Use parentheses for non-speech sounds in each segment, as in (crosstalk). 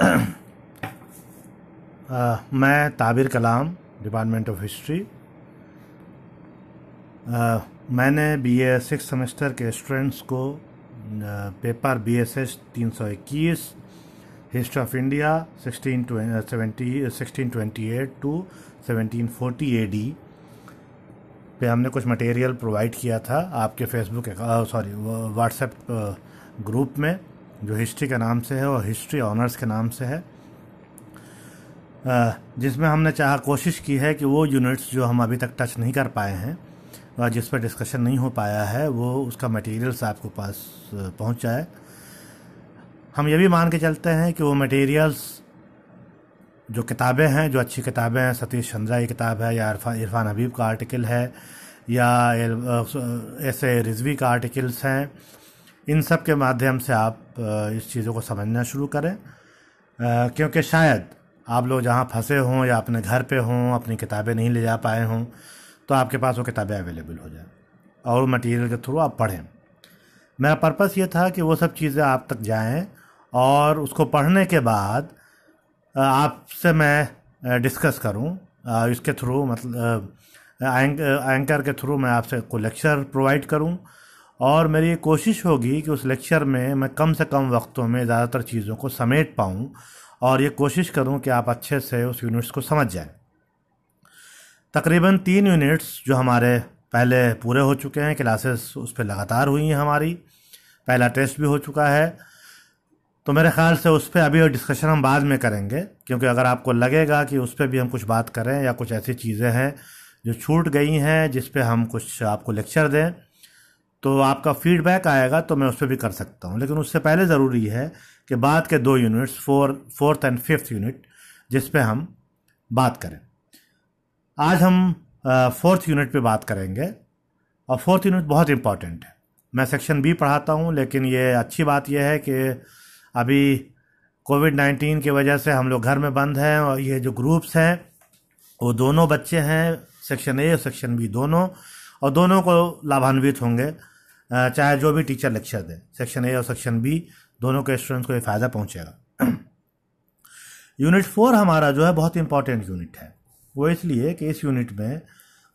आ, (clears throat) मैं Tabir Kalam department of history मैंने B A six semester के स्टूडेंट्स को पेपर बी एस एस तीन सौ इक्कीस history of India sixteen seventy sixteen twenty eight to seventeen forty A D पे हमने कुछ मटेरियल प्रोवाइड किया था आपके फेसबुक सॉरी व्हाट्सएप ग्रुप में। जो हिस्ट्री के नाम से है और हिस्ट्री ऑनर्स के नाम से है जिसमें हमने चाह कोशिश की है कि वो यूनिट्स जो हम अभी तक टच नहीं कर पाए हैं और जिस पर डिस्कशन नहीं हो पाया है, वो उसका मटेरियल्स आपको पास पहुँच जाए हम ये भी मान के चलते हैं कि वो मटेरियल्स जो किताबें हैं, जो अच्छी किताबें हैं, सतीश चंद्रा की किताब है, या इरफान इरफान हबीब का आर्टिकल है, या ऐसे रिजवी का आर्टिकल्स हैं, इन सब के माध्यम से आप इस चीज़ों को समझना शुरू करें। क्योंकि शायद आप लोग जहाँ फंसे हों या अपने घर पे हों, अपनी किताबें नहीं ले जा पाए हों तो आपके पास वो किताबें अवेलेबल हो जाए और मटेरियल के थ्रू आप पढ़ें। मेरा पर्पस ये था कि वो सब चीज़ें आप तक जाएँ और उसको पढ़ने के बाद आपसे मैं डिस्कस करूँ। इसके थ्रू मतलब एंकर के थ्रू मैं आपसे को लेक्चर प्रोवाइड करूँ और मेरी कोशिश होगी कि उस लेक्चर में मैं कम से कम वक्तों में ज़्यादातर चीज़ों को समेट पाऊँ और ये कोशिश करूँ कि आप अच्छे से उस यूनिट्स को समझ जाएँ। तकरीबन तीन यूनिट्स जो हमारे पहले पूरे हो चुके हैं क्लासेस उस पर लगातार हुई हैं हमारी। पहला टेस्ट भी हो चुका है। तो मेरे ख्याल से उस पर अभी और डिस्कशन हम बाद में करेंगे, क्योंकि अगर आपको लगेगा कि उस पर भी हम कुछ बात करें या कुछ ऐसी चीज़ें हैं जो छूट गई हैं, जिस पे हम कुछ आपको लेक्चर दें तो आपका फीडबैक आएगा तो मैं उस पर भी कर सकता हूँ। लेकिन उससे पहले ज़रूरी है कि बाद के दो units four fourth and fifth unit जिस पे हम बात करें। आज हम फोर्थ यूनिट पे बात करेंगे और फोर्थ यूनिट बहुत इंपॉर्टेंट है। मैं सेक्शन बी पढ़ाता हूँ, लेकिन ये अच्छी बात यह है कि अभी कोविड नाइन्टीन की वजह से हम लोग घर में बंद हैं और ये जो ग्रुप्स हैं, वो दोनों बच्चे हैं सेक्शन ए और सेक्शन बी दोनों, और दोनों को लाभान्वित होंगे। चाहे जो भी टीचर लेक्चर दे सेक्शन ए और सेक्शन बी दोनों के स्टूडेंट्स को ये फ़ायदा पहुंचेगा। (clears throat) यूनिट फोर हमारा जो है बहुत इंपॉर्टेंट यूनिट है। वो इसलिए कि इस यूनिट में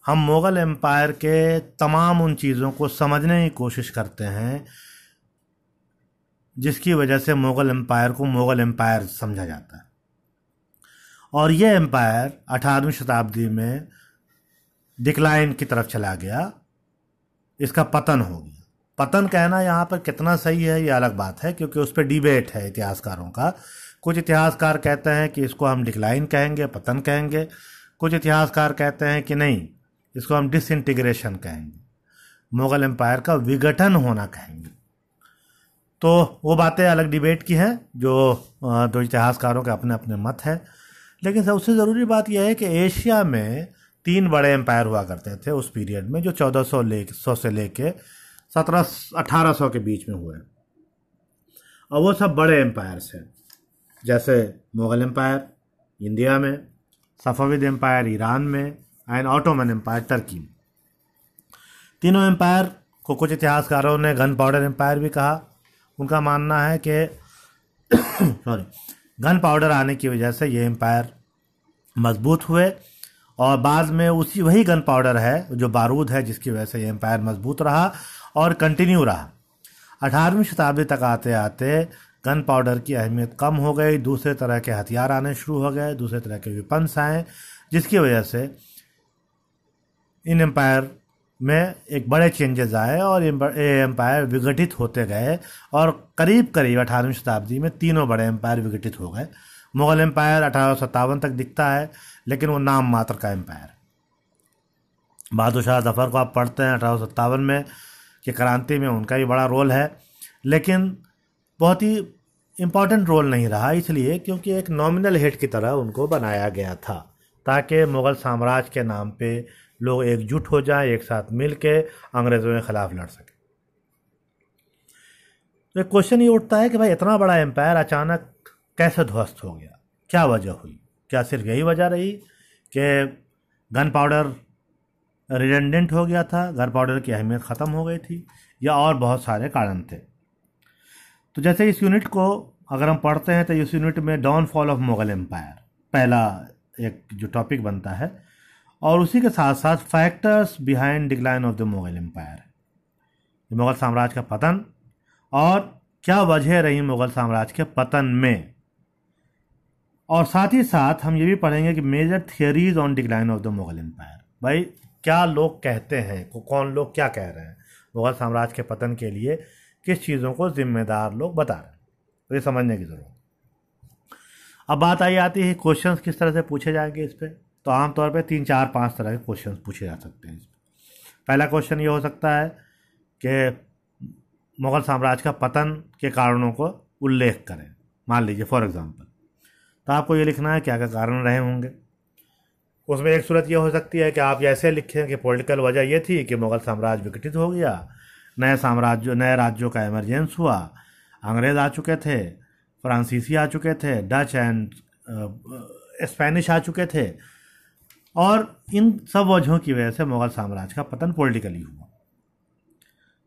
हम मुग़ल एम्पायर के तमाम उन चीज़ों को समझने की कोशिश करते हैं, जिसकी वजह से मुग़ल एम्पायर को मुग़ल एम्पायर समझा जाता है। और ये एम्पायर अठारहवीं शताब्दी में डिक्लाइन की तरफ़ चला गया। इसका पतन हो गया। पतन कहना यहाँ पर कितना सही है, ये अलग बात है, क्योंकि उस पर डिबेट है इतिहासकारों का। कुछ इतिहासकार कहते हैं कि इसको हम डिक्लाइन कहेंगे, पतन कहेंगे। कुछ इतिहासकार कहते हैं कि नहीं, इसको हम डिसइंटीग्रेशन कहेंगे। मुग़ल एम्पायर का विघटन होना कहेंगे। तो वो बातें अलग डिबेट की हैं, जो दो इतिहासकारों के अपने अपने मत हैं। लेकिन सबसे ज़रूरी बात यह है कि एशिया में तीन बड़े एम्पायर हुआ करते थे उस पीरियड में, जो 1400 ले सौ से लेके सत्रह अठारह सौ के बीच में हुए। और वो सब बड़े एम्पायर्स हैं। जैसे मुग़ल एम्पायर इंडिया में सफ़ाविद एम्पायर ईरान में एंड ऑटोमन एम्पायर टर्की में। तीनों एम्पायर को कुछ इतिहासकारों ने गन पाउडर एम्पायर भी कहा। उनका मानना है कि सॉरी गन पाउडर आने की वजह से ये एम्पायर मज़बूत हुए। और बाद में उसी वही गन पाउडर है जो बारूद है, जिसकी वजह से ये एम्पायर मज़बूत रहा। और कंटिन्यू रहा। अठारहवीं शताब्दी तक आते आते गन पाउडर की अहमियत कम हो गई, दूसरे तरह के हथियार आने शुरू हो गए, दूसरे तरह के विपन्स आए, जिसकी वजह से इन एम्पायर में एक बड़े चेंजेस आए और ये एम्पायर विघटित होते गए और करीब करीब अठारहवीं शताब्दी में तीनों बड़े एम्पायर विघटित हो गए। मुगल एम्पायर अठारह सौ सत्तावन तक दिखता है, लेकिन वो नाम मात्र का एम्पायर बहादुर शाह जफ़र को आप पढ़ते हैं अठारह सौ सत्तावन में कि क्रांति में उनका भी बड़ा रोल है, लेकिन बहुत ही इंपॉर्टेंट रोल नहीं रहा इसलिए क्योंकि एक नॉमिनल हेड की तरह उनको बनाया गया था, ताकि मुग़ल साम्राज्य के नाम पे लोग एकजुट हो जाएँ, एक साथ मिल के अंग्रेज़ों के ख़िलाफ़ लड़ सकें। तो एक क्वेश्चन ये उठता है कि भाई इतना बड़ा एम्पायर अचानक कैसे ध्वस्त हो गया? क्या वजह हुई? क्या सिर्फ़ यही वजह रही कि गन पाउडर रिडेंडेंट हो गया था, घर पाउडर की अहमियत ख़त्म हो गई थी, या और बहुत सारे कारण थे। तो जैसे इस यूनिट को अगर हम पढ़ते हैं तो इस यूनिट में डाउनफॉल ऑफ़ मुगल एम्पायर पहला एक जो टॉपिक बनता है, और उसी के साथ साथ factors behind decline of the Mughal empire Mughal साम्राज्य का पतन, और क्या वजह रही मुगल साम्राज्य के पतन में? और साथ ही साथ हम ये भी पढ़ेंगे कि major theories on decline of the Mughal empire भाई क्या लोग कहते हैं कौन लोग क्या कह रहे हैं? मुगल साम्राज्य के पतन के लिए किस चीज़ों को जिम्मेदार लोग बता रहे हैं? तो ये समझने की ज़रूरत अब बात आई आती है क्वेश्चंस किस तरह से पूछे जाएँगे इस पर तो आमतौर पर तीन, चार, पाँच तरह के क्वेश्चंस पूछे जा सकते हैं पहला क्वेश्चन ये हो सकता है कि मुग़ल साम्राज्य का पतन के कारणों को उल्लेख करें। मान लीजिए फॉर एग्ज़ाम्पल तो आपको ये लिखना है क्या क्या कारण रहे होंगे। उसमें एक सूरत यह हो सकती है कि आप ऐसे लिखें कि पॉलिटिकल वजह ये थी कि मुग़ल साम्राज्य विघटित हो गया। नए साम्राज्य, नए राज्यों का इमरजेंस हुआ। अंग्रेज़ आ चुके थे, फ्रांसीसी आ चुके थे डच एंड स्पेनिश आ चुके थे। और इन सब वजहों की वजह से मुग़ल साम्राज्य का पतन पॉलिटिकली हुआ।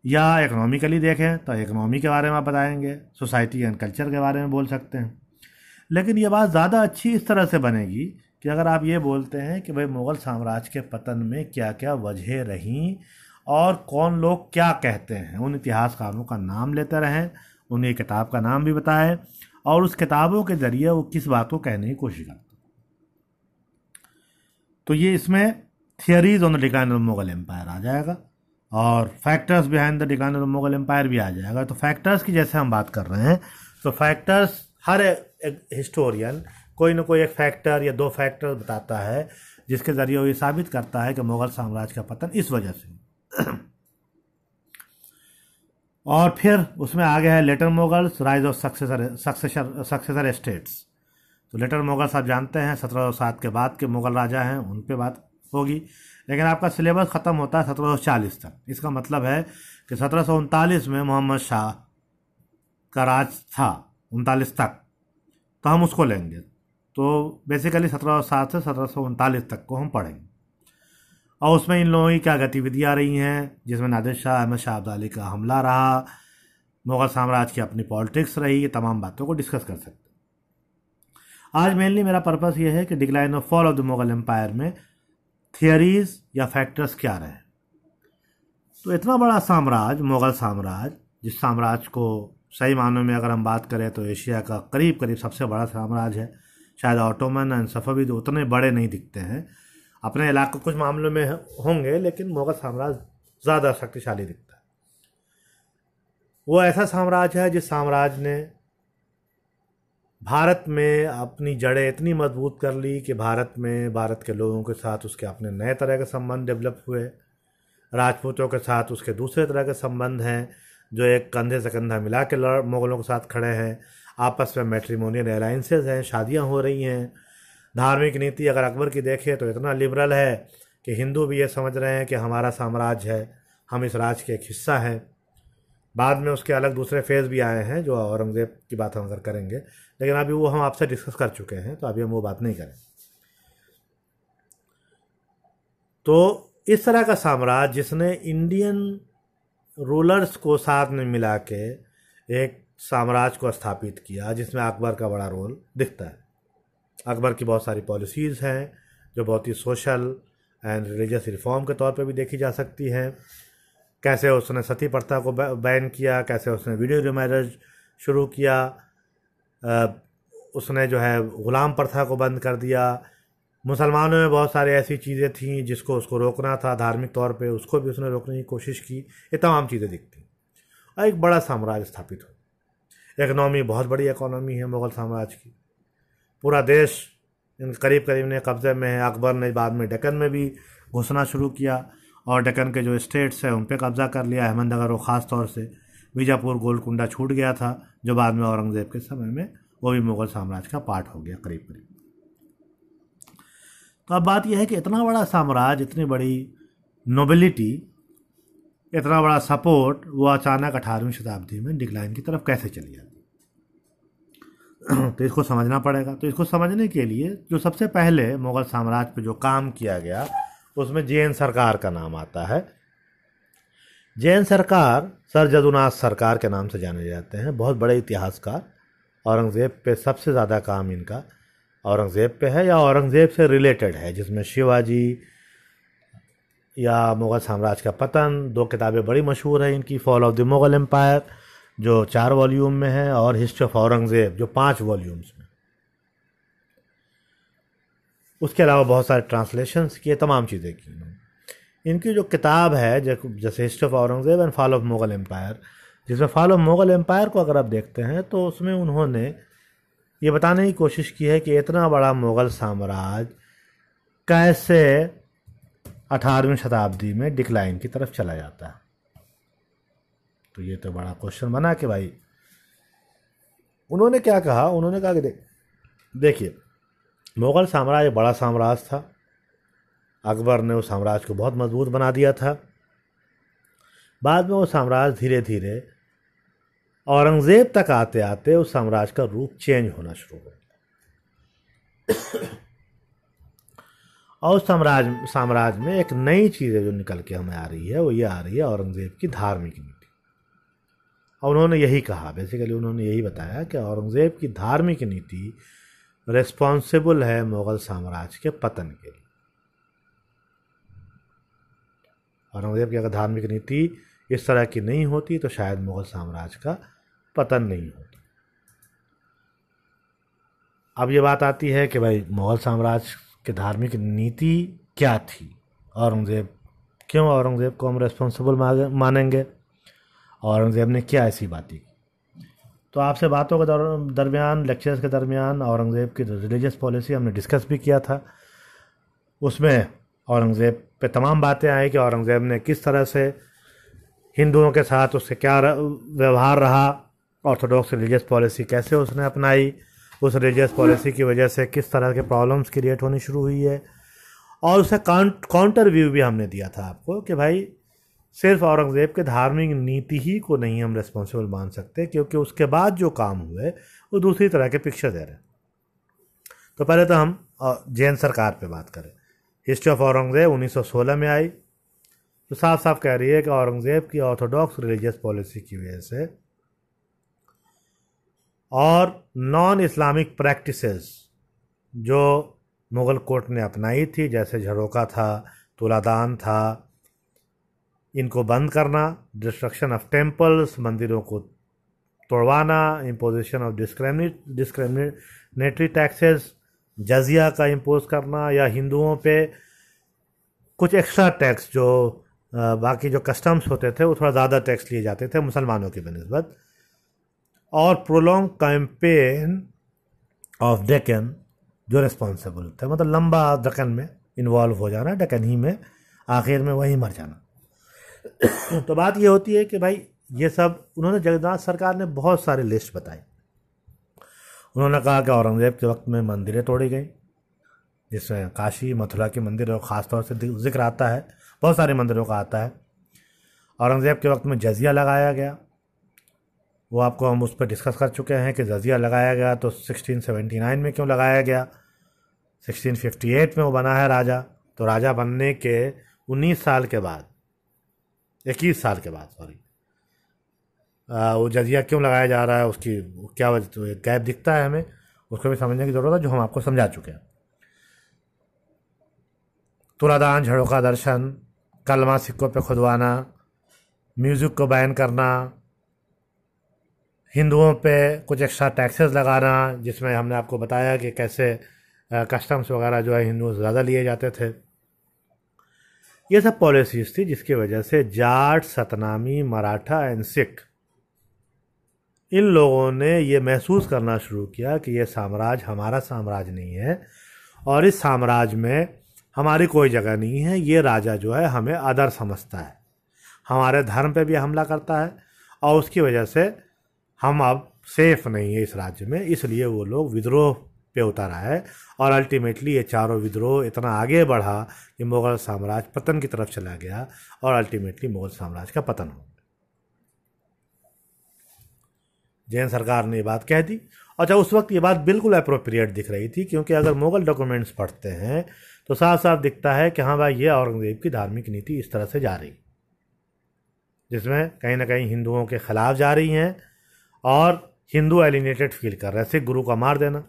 या इकोनॉमिकली देखें तो इकोनॉमी के बारे में आप बताएँगे सोसाइटी एंड कल्चर के बारे में बोल सकते हैं। लेकिन ये बात ज़्यादा अच्छी इस तरह से बनेगी कि अगर आप ये बोलते हैं कि भाई मुग़ल साम्राज्य के पतन में क्या क्या वजह रहीं और कौन लोग क्या कहते हैं, उन इतिहासकारों का नाम लेते रहें, उन्हें किताब का नाम भी बताएँ और उस किताबों के ज़रिए वो किस बात को कहने की कोशिश करते तो ये इसमें theories on the decline of Mughal empire आ जाएगा और factors behind the decline of Mughal empire भी आ जाएगा। तो फैक्टर्स की जैसे हम बात कर रहे हैं तो फैक्टर्स हर हिस्टोरियन कोई ना कोई एक फैक्टर या दो फैक्टर बताता है, जिसके ज़रिए वो ये साबित करता है कि मुग़ल साम्राज्य का पतन इस वजह से और फिर उसमें आगे है later Mughals rise of successor successor successor states तो लेटर मुगल्स आप जानते हैं, सत्रह सौ सात के बाद के मुग़ल राजा हैं, उन पर बात होगी। लेकिन आपका सिलेबस ख़त्म होता है सत्रह सौ चालीस तक। इसका मतलब है कि सत्रह सौ उनतालीस में मोहम्मद शाह का राज था, उनतालीस तक। तो हम उसको लेंगे। तो बेसिकली सत्रह सौ सात से सत्रह सौ उनतालीस तक को हम पढ़ेंगे। और उसमें इन लोगों की क्या गतिविधियाँ रही हैं, जिसमें नादिर शाह, अहमद शाह अब्दाली का हमला रहा, मुग़ल साम्राज्य की अपनी पॉलिटिक्स रही, ये तमाम बातों को डिस्कस कर सकते आज मेनली मेरा पर्पस ये है कि decline of fall of the Mughal empire में थियरीज या फैक्टर्स क्या रहे तो इतना बड़ा साम्राज्य, मुग़ल साम्राज्य, जिस साम्राज्य को सही मानों में अगर हम बात करें तो एशिया का करीब करीब सबसे बड़ा साम्राज्य है शायद ऑटोमन एंड सफ़वी तो उतने बड़े नहीं दिखते हैं। अपने इलाके कुछ मामलों में होंगे, लेकिन मुगल साम्राज्य ज़्यादा शक्तिशाली दिखता है। वो ऐसा साम्राज्य है जिस साम्राज्य ने भारत में अपनी जड़ें इतनी मज़बूत कर ली कि भारत में, भारत के लोगों के साथ उसके अपने नए तरह के संबंध डेवलप हुए। राजपूतों के साथ उसके दूसरे तरह के संबंध हैं, जो एक कंधे से कंधा मिला के मुगलों के साथ खड़े हैं। आपस में मेट्रीमोनियल अलाइंसेज हैं, शादियाँ हो रही हैं। धार्मिक नीति अगर अकबर की देखें तो इतना लिबरल है कि हिंदू भी ये समझ रहे हैं कि हमारा साम्राज्य है, हम इस राज के एक हिस्सा हैं। बाद में उसके अलग दूसरे फ़ेज़ भी आए हैं, जो औरंगज़ेब की बात हम अगर करेंगे। लेकिन अभी वो हम आपसे डिस्कस कर चुके हैं तो अभी हम वो बात नहीं करें। तो इस तरह का साम्राज्य जिसने इंडियन रूलर्स को साथ में मिला के एक साम्राज्य को स्थापित किया, जिसमें अकबर का बड़ा रोल दिखता है। अकबर की बहुत सारी पॉलिसीज़ हैं, जो बहुत ही सोशल एंड रिलीजियस रिफॉर्म के तौर पे भी देखी जा सकती हैं। कैसे उसने सती प्रथा को बैन किया, कैसे उसने वीडियो मैरिज शुरू किया उसने जो है ग़ुलाम प्रथा को बंद कर दिया। मुसलमानों में बहुत सारी ऐसी चीज़ें थीं, जिसको उसको रोकना था, धार्मिक तौर पे उसको भी उसने रोकने की कोशिश की। ये तमाम चीज़ें दिखती। और एक बड़ा साम्राज्य स्थापित हो इकनॉमी बहुत बड़ी इकॉनमी है मुग़ल साम्राज्य की। पूरा देश इन करीब करीब ने कब्ज़े में है। अकबर ने बाद में डेक्कन में भी घुसना शुरू किया और डेक्कन के जो स्टेट्स हैं, उन पर कब्ज़ा कर लिया। अहमदनगर वो ख़ास तौर से बीजापुर गोलकुंडा छूट गया था, जो बाद में औरंगज़ेब के समय में वो भी मुग़ल साम्राज्य का पार्ट हो गया करीब करीब तो अब बात यह है कि इतना बड़ा साम्राज्य, इतनी बड़ी नोबिलिटी इतना बड़ा सपोर्ट वो अचानक अठारहवीं शताब्दी में डिक्लाइन की तरफ़ कैसे चली जाती तो इसको समझना पड़ेगा। तो इसको समझने के लिए जो सबसे पहले मुग़ल साम्राज्य पर जो काम किया गया, उसमें जैन सरकार का नाम आता है। जैन सरकार सर जदुनाथ सरकार के नाम से जाने जाते हैं। बहुत बड़े इतिहासकार। औरंगज़ेब पे सबसे ज़्यादा काम इनका औरंगज़ेब पे है या औरंगज़ेब से रिलेटेड है, जिसमें शिवाजी या मुग़ल साम्राज्य का पतन। दो किताबें बड़ी मशहूर हैं इनकी fall of the Mughal empire जो चार वॉल्यूम में है, और हिस्ट्री ऑफ़ औरंगज़ेब जो पाँच वॉल्यूम्स में। उसके अलावा बहुत सारे ट्रांसलेशंस किए, तमाम चीज़ें की इनकी जो किताब है, जैसे history of Aurangzeb and fall of Mughal empire जिसमें फॉल ऑफ़ मुग़ल एम्पायर को अगर आप देखते हैं तो उसमें उन्होंने ये बताने की कोशिश की है कि इतना बड़ा मुग़ल साम्राज्य कैसे अठारहवीं शताब्दी में डिक्लाइन की तरफ़ चला जाता है। तो ये तो बड़ा क्वेश्चन बना कि भाई उन्होंने क्या कहा? उन्होंने कहा कि दे, देखिए मुग़ल साम्राज्य बड़ा साम्राज्य था। अकबर ने उस साम्राज्य को बहुत मज़बूत बना दिया था। बाद में वो साम्राज्य धीरे धीरे औरंगज़ेब तक आते आते उस साम्राज्य का रूप चेंज होना शुरू हो और साम्राज्य साम्राज्य में एक नई चीज़ जो निकल के हमें आ रही है, वो ये आ रही है औरंगज़ेब की धार्मिक नीति। और उन्होंने यही कहा बेसिकली उन्होंने यही बताया कि औरंगज़ेब की धार्मिक नीति रिस्पॉन्सिबल है मुग़ल साम्राज्य के पतन के लिए। औरंगज़ेब की अगर धार्मिक नीति इस तरह की नहीं होती तो शायद मुग़ल साम्राज्य का पतन नहीं होता। अब ये बात आती है कि भाई मुग़ल साम्राज्य की धार्मिक नीति क्या थी? औरंगज़ेब, क्यों औरंगज़ेब को हम रिस्पॉन्सिबल मानेंगे? औरंगज़ेब ने क्या ऐसी बातें की? तो आपसे बातों के दरमियान लेक्चर्स के दरमियान औरंगज़ेब की रिलीजियस पॉलिसी हमने डिस्कस भी किया था। उसमें औरंगज़ेब पे तमाम बातें आई कि औरंगज़ेब ने किस तरह से हिंदुओं के साथ उससे क्या व्यवहार रहा ऑर्थोडॉक्स रिलीजियस पॉलिसी कैसे उसने अपनाई उस रिलीजियस पॉलिसी की वजह से किस तरह के प्रॉब्लम्स क्रिएट होनी शुरू हुई है। और उसे काउंटर व्यू भी हमने दिया था आपको कि भाई, सिर्फ़ औरंगज़ेब के धार्मिक नीति ही को नहीं हम रिस्पॉन्सिबल मान सकते, क्योंकि उसके बाद जो काम हुए, वो दूसरी तरह के पिक्चर दे रहे हैं। तो पहले तो हम जैन सरकार पे बात करें। हिस्ट्री ऑफ़ औरंगज़ेब 1916 में आई। तो साफ़ साफ़ कह रही है कि औरंगज़ेब की ऑर्थोडॉक्स रिलीजियस पॉलिसी की वजह से और नॉन इस्लामिक प्रैक्टिसेस जो मुग़ल कोर्ट ने अपनाई थी, जैसे झरोका था, तुलादान था, इनको बंद करना डिस्ट्रक्शन ऑफ़ टेम्पल्स मंदिरों को तोड़वाना imposition of discriminate discriminatory taxes जजिया का इम्पोज करना, या हिंदुओं पे कुछ एक्स्ट्रा टैक्स जो बाकी जो कस्टम्स होते थे, वो थोड़ा ज़्यादा टैक्स लिए जाते थे, मुसलमानों की बनस्बत। और प्रोलॉन्ग कैंपेन ऑफ़ डेकन जो रिस्पॉन्सिबल थे। मतलब लंबा दक्कन में इन्वॉल्व हो जाना डकन ही में, आखिर में वहीं मर जाना। तो बात यह होती है कि भाई, ये सब उन्होंने जगन्नाथ सरकार ने बहुत सारे लिस्ट बताए। उन्होंने कहा कि औरंगज़ेब के वक्त में मंदिरें तोड़ी गई, जिसमें काशी, मथुरा के मंदिर और ख़ासतौर से ज़िक्र आता है, बहुत सारे मंदिरों का आता है। औरंगज़ेब के वक्त में जजिया लगाया गया। वो आपको हम उस पर डिस्कस कर चुके हैं कि जजिया लगाया गया तो 1679 में क्यों लगाया गया? 1658 में वो बना है राजा। तो राजा बनने के 19 साल के बाद, इक्कीस साल के बाद सॉरी वो जजिया क्यों लगाया जा रहा है, उसकी क्या वजह तो गैप दिखता है हमें, उसको भी समझने की ज़रूरत है, जो हम आपको समझा चुके हैं। तुरादान, झड़ों का दर्शन, कलमा सिक्कों पे खुदवाना म्यूज़िक को बैन करना हिंदुओं पे कुछ एक्स्ट्रा टैक्सेस लगाना, जिसमें हमने आपको बताया कि कैसे कस्टम्स वगैरह जो है हिंदुओं से ज़्यादा लिए जाते थे। ये सब पॉलिसीज़ थी जिसकी वजह से जाट, सतनामी, मराठा एंड सिख, इन लोगों ने ये महसूस करना शुरू किया कि ये साम्राज्य हमारा साम्राज्य नहीं है और इस साम्राज्य में हमारी कोई जगह नहीं है। ये राजा जो है हमें अदर समझता है। हमारे धर्म पे भी हमला करता है और उसकी वजह से हम अब सेफ़ नहीं है इस राज्य में, इसलिए वो लोग विद्रोह पे उतारा है और अल्टीमेटली ये चारों विद्रोह इतना आगे बढ़ा कि मुग़ल साम्राज्य पतन की तरफ़ चला गया और अल्टीमेटली मुग़ल साम्राज्य का पतन हो जैन सरकार ने ये बात कह दी अच्छा उस वक्त ये बात बिल्कुल अप्रोप्रिएट दिख रही थी, क्योंकि अगर मुग़ल डॉक्यूमेंट्स पढ़ते हैं तो साफ़ साफ़ दिखता है कि हाँ भाई, ये औरंगज़ेब की धार्मिक नीति इस तरह से जा रही। जिसमें कहीं ना कहीं हिंदुओं के ख़िलाफ़ जा रही हैं और हिंदू एलिनेटेड फील कर रहे सिख गुरु का मार देना,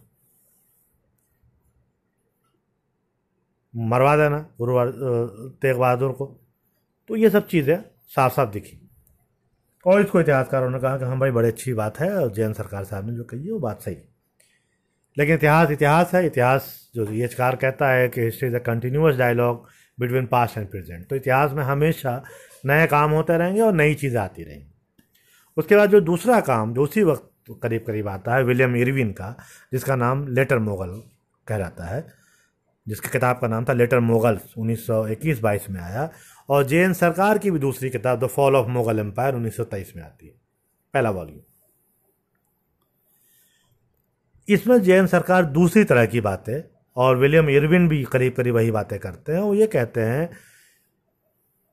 मरवा देना गुरु तेग बहादुर को। तो ये सब चीज़ें साफ़ साफ़ दिखी। और इसको इतिहासकारों ने कहा कि हाँ भाई, बड़ी अच्छी बात है, और जैन सरकार साहब ने जो कही है, वो बात सही है। लेकिन इतिहास इतिहास है, इतिहास जो ये कार कहता है कि history is a continuous dialogue between past and present तो इतिहास में हमेशा नए काम होते रहेंगे और नई चीज़ें आती रहेंगी। उसके बाद जो दूसरा काम, जो उसी वक्त करीब करीब आता है, विलियम इरविन का, जिसका नाम लेटर मोगल कह जाता है, जिसकी किताब का नाम था लेटर मोगल्स 1921-22 में आया, और जैन सरकार की भी दूसरी किताब, the fall of Mughal empire 1923 में आती है, पहला वॉल्यूम। इसमें जैन सरकार दूसरी तरह की बातें, और विलियम इरविन भी करीब करीब वही बातें करते हैं, वो ये कहते हैं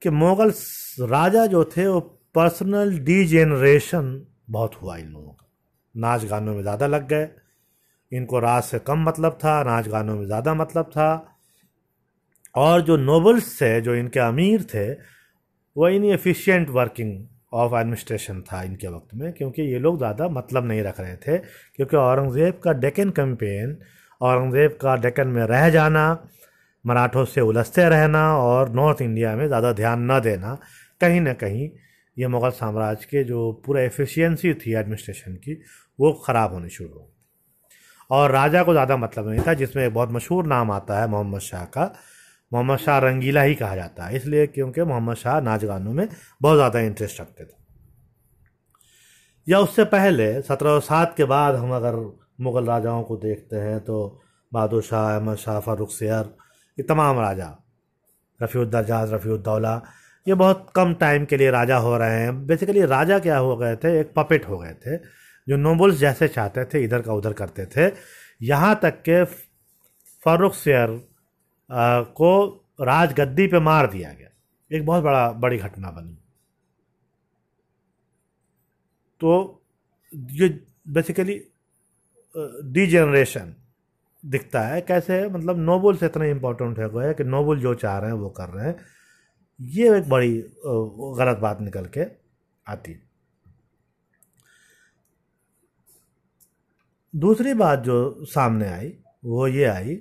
कि मुगल राजा जो थे, वो पर्सनल डीजेनरेशन बहुत हुआ इन लोगों का। नाच गानों में ज़्यादा लग गए। इनको राज से कम मतलब था, नाच गानों में ज़्यादा मतलब था। और जो नोबल्स थे, जो इनके अमीर थे, वो inefficient working of administration था इनके वक्त में, क्योंकि ये लोग ज़्यादा मतलब नहीं रख रहे थे, क्योंकि औरंगज़ेब का डेकन कैंपेन औरंगज़ेब का डेकन में रह जाना, मराठों से उलझते रहना और नॉर्थ इंडिया में ज़्यादा ध्यान न देना, कहीं ना कहीं ये मुग़ल साम्राज्य के जो पूरा एफिशिएंसी थी एडमिनिस्ट्रेशन की, वो ख़राब होनी शुरू हो और राजा को ज़्यादा मतलब नहीं था, जिसमें एक बहुत मशहूर नाम आता है मोहम्मद शाह का। मोहम्मद शाह रंगीला ही कहा जाता है, इसलिए क्योंकि मोहम्मद शाह नाच गानों में बहुत ज़्यादा इंटरेस्ट रखते थे। या उससे पहले, सत्रह सात के बाद हम अगर मुग़ल राजाओं को देखते हैं तो बहादुर शाह, अहमद शाह, फारूक सैर ये तमाम राजा, रफ़ीउद्दौला रफ़ीउद्दौला ये बहुत कम टाइम के लिए राजा हो रहे हैं। बेसिकली राजा क्या हो गए थे? एक पपेट हो गए थे, जो नोबल्स जैसे चाहते थे, इधर का उधर करते थे। यहाँ तक के फारूक सैर को राजगद्दी पे मार दिया गया। एक बहुत बड़ा, बड़ी घटना बनी। तो ये बेसिकली डी जनरेशन दिखता है। कैसे? है मतलब नोबल से इतना इम्पोर्टेंट है है कि नोबल जो चाह रहे हैं, वो कर रहे हैं। ये एक बड़ी गलत बात निकल के आती है। दूसरी बात जो सामने आई, वो ये आई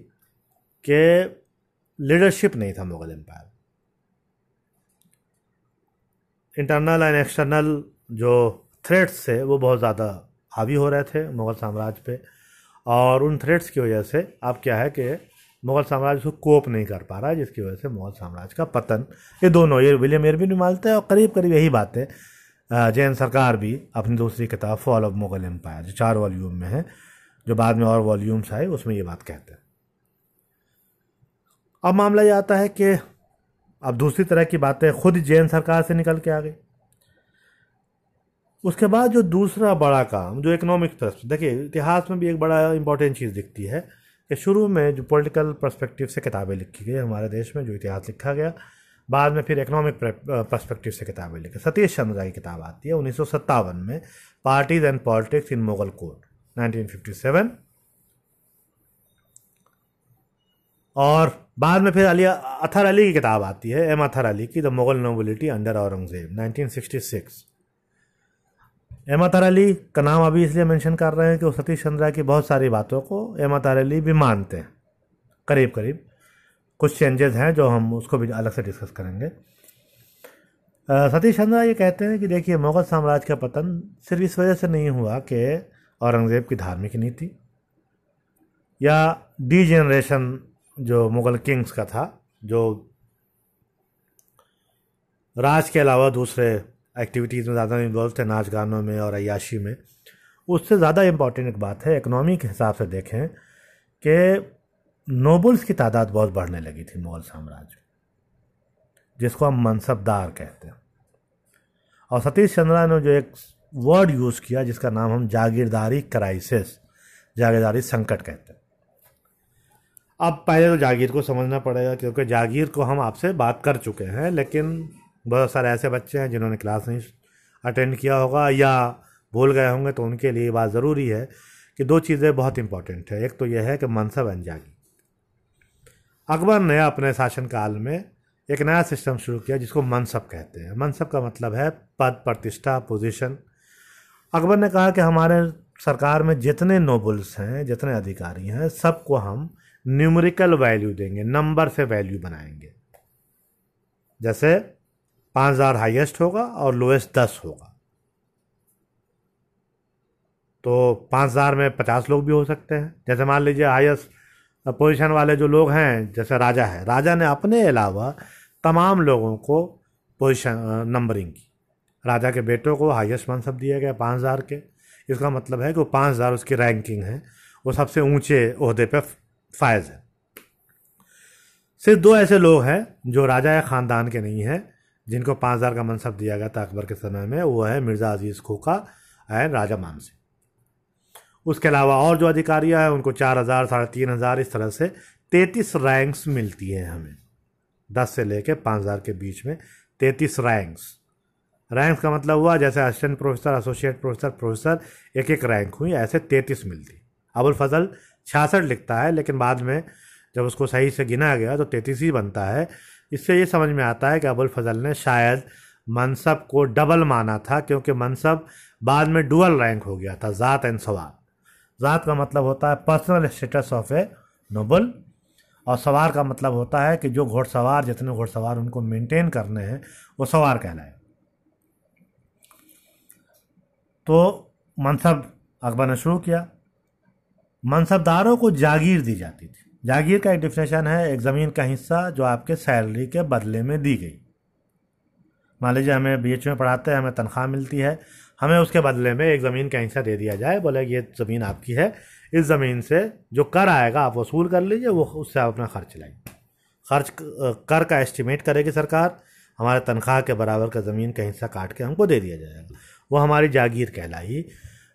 कि लीडरशिप नहीं था Mughal empire internal and external जो थ्रेट्स थे, वो बहुत ज़्यादा हावी हो रहे थे मुग़ल साम्राज्य पे। और उन थ्रेट्स की वजह से अब क्या है कि मुग़ल साम्राज्य को कोप नहीं कर पा रहा है, जिसकी वजह से मुग़ल साम्राज्य का पतन। ये दोनों, ये विलियम एयर भी नहीं मानते हैं और करीब करीब यही बातें जैन सरकार भी अपनी दूसरी किताब, फॉल ऑफ़ मुग़ल एम्पायर, जो चार वॉल्यूम में है, जो बाद में और वॉल्यूम्स आए, उसमें ये बात कहते हैं। अब मामला ये आता है कि अब दूसरी तरह की बातें खुद जैन सरकार से निकल के आ गई। उसके बाद जो दूसरा बड़ा काम, जो इकोनॉमिक ट्रस्ट देखिए, इतिहास में भी एक बड़ा इंपॉर्टेंट चीज़ दिखती है कि शुरू में जो पॉलिटिकल पर्सपेक्टिव से किताबें लिखी गई हमारे देश में, जो इतिहास लिखा गया, बाद में फिर इकोनॉमिक पर्सपेक्टिव से किताबें लिखी। सतीश चंद्रा की किताब आती है उन्नीस सौ सत्तावन में parties and politics in Mughal court 1957 और बाद में फिर अली, अथर अली की किताब आती है, एम अथर अली की the Mughal nobility under Aurangzeb 1966 M Athar Ali का नाम अभी इसलिए मेंशन कर रहे हैं कि वो सतीश चंद्रा की बहुत सारी बातों को एम अथर अली भी मानते हैं। करीब करीब। कुछ चेंजेस हैं जो हम उसको भी अलग से डिस्कस करेंगे। सतीश चंद्रा ये कहते हैं कि देखिए, मुगल साम्राज्य का पतन सिर्फ़ इस वजह से नहीं हुआ कि औरंगज़ेब की धार्मिक नीति या डी जनरेशन जो मुग़ल किंग्स का था, जो राज के अलावा दूसरे एक्टिविटीज़ में ज़्यादा इन्वॉल्व थे नाच गानों में और अयाशी में। उससे ज़्यादा इंपॉर्टेंट एक बात है इकनॉमी के हिसाब से देखें कि नोबल्स की तादाद बहुत बढ़ने लगी थी मुग़ल साम्राज्य, जिसको हम मनसबदार कहते हैं। और सतीश चंद्रा ने जो एक वर्ड यूज़ किया, जिसका नाम हम जागीरदारी क्राइसिस जागीरदारी संकट कहते हैं। अब पहले तो जागीर को समझना पड़ेगा, क्योंकि जागीर को हम आपसे बात कर चुके हैं, लेकिन बहुत सारे ऐसे बच्चे हैं जिन्होंने क्लास नहीं अटेंड किया होगा या भूल गए होंगे तो उनके लिए बात ज़रूरी है कि दो चीज़ें बहुत इंपॉर्टेंट है। एक तो यह है कि मनसब जागीर अकबर ने अपने शासनकाल में एक नया सिस्टम शुरू किया जिसको मनसब कहते हैं। मनसब का मतलब है पद, प्रतिष्ठा पोजीशन अकबर ने कहा कि हमारे सरकार में जितने नोबल्स हैं, जितने अधिकारी हैं, सबको हम न्यूमेरिकल वैल्यू देंगे नंबर से वैल्यू बनाएँगे। जैसे पाँच हज़ार हाइएस्ट होगा और लोएस्ट दस होगा। तो पाँच हज़ार में पचास लोग भी हो सकते हैं। जैसे मान लीजिए हाईएस्ट पोजीशन वाले जो लोग हैं, जैसे राजा है, राजा ने अपने अलावा तमाम लोगों को पोजीशन नंबरिंग की। राजा के बेटों को हाईएस्ट मनसब दिया गया पाँच हज़ार के। इसका मतलब है कि वो पाँच हज़ार उसकी रैंकिंग है, वो सबसे ऊँचे अहदे पे फायज है। सिर्फ़ दो ऐसे लोग हैं जो राजा या ख़ानदान के नहीं हैं जिनको पाँच हज़ार का मनसब दिया गया था अकबर के समय में, वो है मिर्ज़ा अज़ीज़ खोखा एंड राजा मान सिंह उसके अलावा और जो अधिकारियाँ हैं, उनको चार हज़ार, साढ़े तीन हज़ार, इस तरह से तैंतीस रैंक्स मिलती हैं हमें। दस से लेकर पाँच हज़ार के बीच में तैंतीस रैंक्स रैंक्स का मतलब हुआ, जैसे assistant professor associate professor professor एक एक रैंक हुई, ऐसे तैंतीस मिलती। अबुल फजल छियासठ लिखता है, लेकिन बाद में जब उसको सही से गिना गया तो तैंतीस ही बनता है। इससे ये समझ में आता है कि अबुल फजल ने शायद मनसब को डबल माना था, क्योंकि मनसब बाद में डुअल रैंक हो गया था, ज़ात एंड सवार ज़ात का मतलब होता है personal status of a noble, और सवार का मतलब होता है कि जो घोड़सवार, जितने घोड़सवार उनको मेंटेन करने हैं, वो सवार कहलाए। तो मनसब अकबर ने शुरू किया। मनसबदारों को जागीर दी जाती थी। जागीर का एक डिफिनेशन है, एक ज़मीन का हिस्सा जो आपके सैलरी के बदले में दी गई। मान लीजिए हमें बी में पढ़ाते हैं, हमें तनख्वाह मिलती है, हमें उसके बदले में एक ज़मीन का हिस्सा दे दिया जाए, बोले ये ज़मीन आपकी है, इस ज़मीन से जो कर आएगा, आप वसूल कर लीजिए, वो उससे आप अपना खर्च चलाइए खर्च, कर का एस्टिमेट करेगी सरकार, हमारे तनख्वाह के बराबर का ज़मीन का हिस्सा काट के हमको दे दिया जाएगा। वो हमारी जागीर कहलाई,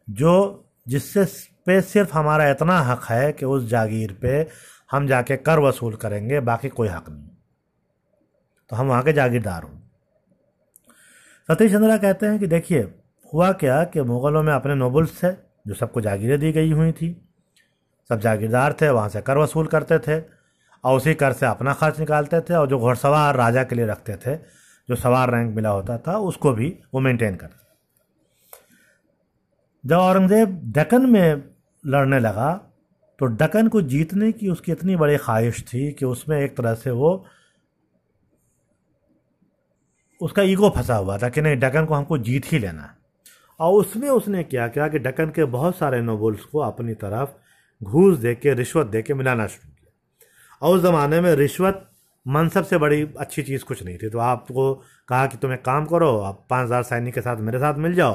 जो जिससे पे सिर्फ़ हमारा इतना हक है कि उस जागीर पे हम जाके कर वसूल करेंगे, बाकी कोई हक नहीं। तो हम वहाँ के जागीरदार हूँ। सतीश चंद्रा कहते हैं कि देखिए, हुआ क्या कि मुग़लों में अपने नोबल्स थे, जो सबको जागीरें दी गई हुई थी। सब जागीरदार थे, वहाँ से कर वसूल करते थे, और उसी कर से अपना खर्च निकालते थे, और जो घोड़सवार राजा के लिए रखते थे, जो सवार रैंक मिला होता था, उसको भी वो मेंटेन करते जब औरंगज़ेब दक्कन में लड़ने लगा तो डकन को जीतने की उसकी इतनी बड़ी ख्वाहिश थी कि उसमें एक तरह से वो उसका ईगो फंसा हुआ था कि नहीं, डकन को हमको जीत ही लेना है। और उसमें उसने क्या किया कि डकन के बहुत सारे नोबल्स को अपनी तरफ़ घूस दे के रिश्वत दे के मिलाना शुरू किया। और उस ज़माने में रिश्वत मनसब से बड़ी अच्छी चीज़ कुछ नहीं थी। तो आपको कहा कि तुम एक काम करो, आप पाँच हज़ार सैनिक के साथ मेरे साथ मिल जाओ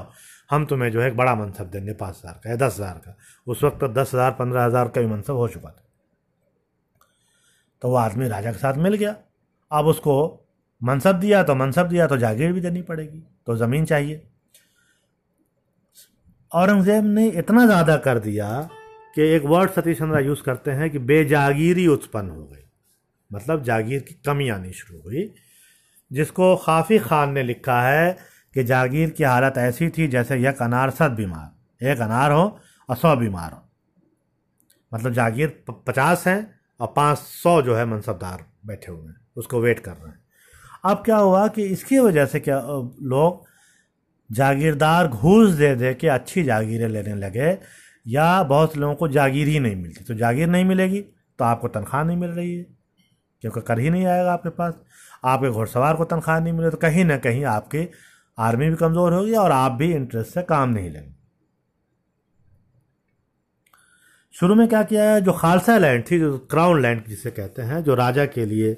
हम तुम्हें जो है एक बड़ा मनसब देंगे, पाँच हज़ार का या दस हज़ार का। उस वक्त तो दस हज़ार, पंद्रह हज़ार का भी मनसब हो चुका था। तो वो आदमी राजा के साथ मिल गया। अब उसको मनसब दिया तो मनसब दिया तो जागीर भी देनी पड़ेगी तो ज़मीन चाहिए। औरंगज़ेब ने इतना ज़्यादा कर दिया कि एक वर्ड सतीश चंद्रा यूज़ करते हैं कि बेजागीरी उत्पन्न हो गई। मतलब जागीर की कमी आनी शुरू हुई, जिसको खाफी खान ने लिखा है कि जागीर की हालत ऐसी थी जैसे एक अनार सद बीमार, एक अनार हो और सौ बीमार हो। मतलब जागीर पचास हैं और पाँच सौ जो है मनसबदार बैठे हुए हैं, उसको वेट कर रहे हैं। अब क्या हुआ कि इसकी वजह से क्या लोग जागीरदार घूस दे दे के अच्छी जागीरें लेने लगे या बहुत लोगों को जागीर ही नहीं मिलती। तो जागीर नहीं मिलेगी तो आपको तनख्वाह नहीं मिल रही है, क्योंकि कर ही नहीं आएगा आपके पास। आपके घोड़सवार को तनख्वाह नहीं मिले तो कहीं ना कहीं आपकी आर्मी भी कमज़ोर होगी और आप भी इंटरेस्ट से काम नहीं लेंगे। शुरू में क्या किया है? जो खालसा लैंड थी, जो क्राउन लैंड जिसे कहते हैं, जो राजा के लिए,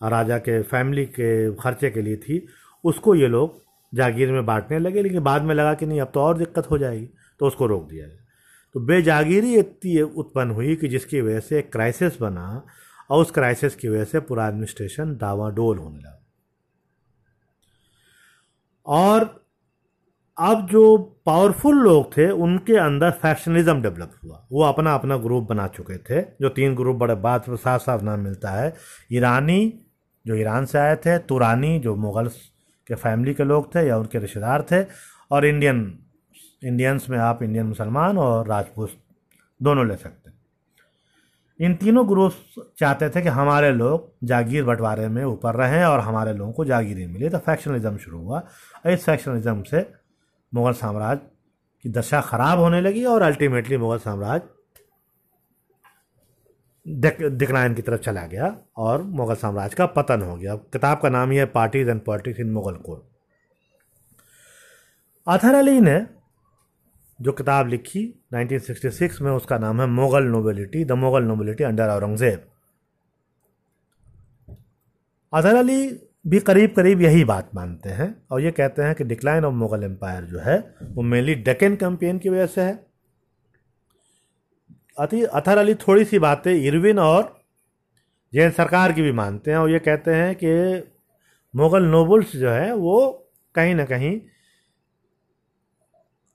राजा के फैमिली के खर्चे के लिए थी, उसको ये लोग जागीर में बांटने लगे, लेकिन बाद में लगा कि नहीं, अब तो और दिक्कत हो जाएगी तो उसको रोक दिया गया। तो बेजागीरी इतनी उत्पन्न हुई कि जिसकी वजह से एक क्राइसिस बना, और उस क्राइसिस की वजह से पूरा एडमिनिस्ट्रेशन डावाडोल होने लगा। और अब जो पावरफुल लोग थे, उनके अंदर फैक्शनिज्म डेवलप हुआ। वो अपना अपना ग्रुप बना चुके थे। जो तीन ग्रुप बड़े में साफ़ साफ़ नाम मिलता है। ईरानी, जो ईरान से आए थे, तुरानी, जो मुगल के फैमिली के लोग थे या उनके रिश्तेदार थे, और इंडियन इंडियंस में आप इंडियन मुसलमान और राजपूत दोनों ले सकते इन तीनों ग्रुप चाहते थे कि हमारे लोग जागीर बंटवारे में ऊपर रहें और हमारे लोगों को जागीरें मिले। तो फैक्शनलिज्म शुरू हुआ। इस फैक्शनलिज्म से मुग़ल साम्राज्य की दशा खराब होने लगी और अल्टीमेटली मुगल साम्राज्य डिक्लाइन की तरफ़ चला गया और मुगल साम्राज्य का पतन हो गया। किताब का नाम ही है parties and politics in Mughal court Athar Ali ने जो किताब लिखी 1966 में, उसका नाम है Mughal nobility, the Mughal nobility under Aurangzeb. Azhar Ali भी करीब करीब यही बात मानते हैं और ये कहते हैं कि डिक्लाइन ऑफ़ मुगल एम्पायर जो है, वो मेनली डेकन कैंपेन की वजह से है। अति अथर अली थोड़ी सी बातें इरविन और जैन सरकार की भी मानते हैं और ये कहते हैं कि मुगल नोबल्स जो है, वो कहीं ना कहीं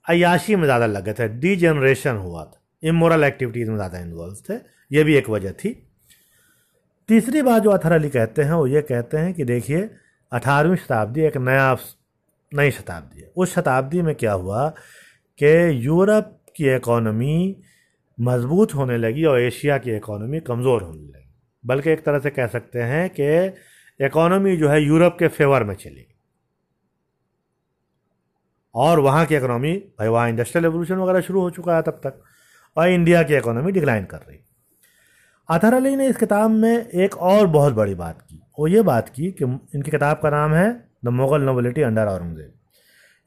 अयाशी में ज़्यादा लगे थे डी जनरेशन हुआ था। इमोरल एक्टिविटीज़ में ज़्यादा इन्वॉल्व थे, ये भी एक वजह थी। तीसरी बात जो अथर अली कहते हैं, वो ये कहते हैं कि देखिए, अठारहवीं शताब्दी एक नया नई शताब्दी है। उस शताब्दी में क्या हुआ कि यूरोप की इकोनॉमी मज़बूत होने लगी और एशिया की इकोनॉमी कमज़ोर होने लगी। बल्कि एक तरह से कह सकते हैं कि इकोनॉमी जो है यूरोप के फेवर में चली। और वहाँ की इकोनॉमी भाई वहाँ इंडस्ट्रियल रेवोल्यूशन वगैरह शुरू हो चुका है तब तक, और इंडिया की इकोनॉमी डिक्लाइन कर रही। अथर अली ने इस किताब में एक और बहुत बड़ी बात की। वो ये बात की कि इनकी किताब का नाम है the Mughal nobility under Aurangzeb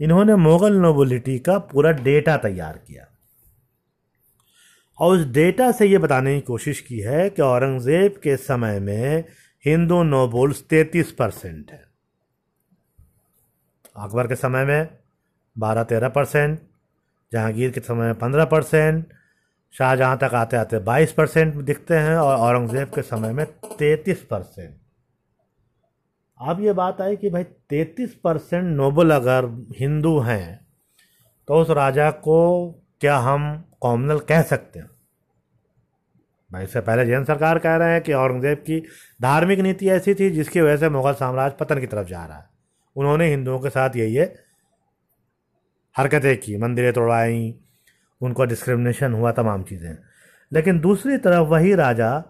इन्होंने मुगल नोबिलिटी का पूरा डेटा तैयार किया। और उस डेटा से ये बताने की कोशिश की है कि औरंगज़ेब के समय में हिंदू नोबल्स तैतीस परसेंट है। अकबर के समय में बारह तेरह परसेंट, जहांगीर के समय में पंद्रह परसेंट, शाहजहाँ तक आते आते बाईस परसेंट दिखते हैं और औरंगज़ेब के समय में तैतीस परसेंट। अब ये बात आई कि भाई तैतीस परसेंट नोबल अगर हिंदू हैं तो उस राजा को क्या हम कॉमनल कह सकते हैं? भाई इससे पहले जैन सरकार कह रहे हैं कि औरंगज़ेब की धार्मिक नीति ऐसी थी जिसकी वजह से मुगल साम्राज्य पतन की तरफ़ जा रहा है। उन्होंने हिंदुओं के साथ यही है हरकतें की, मंदिरें तोड़वाई, उनको डिस्क्रिमिनेशन हुआ, तमाम चीज़ें। लेकिन दूसरी तरफ़ वही राजा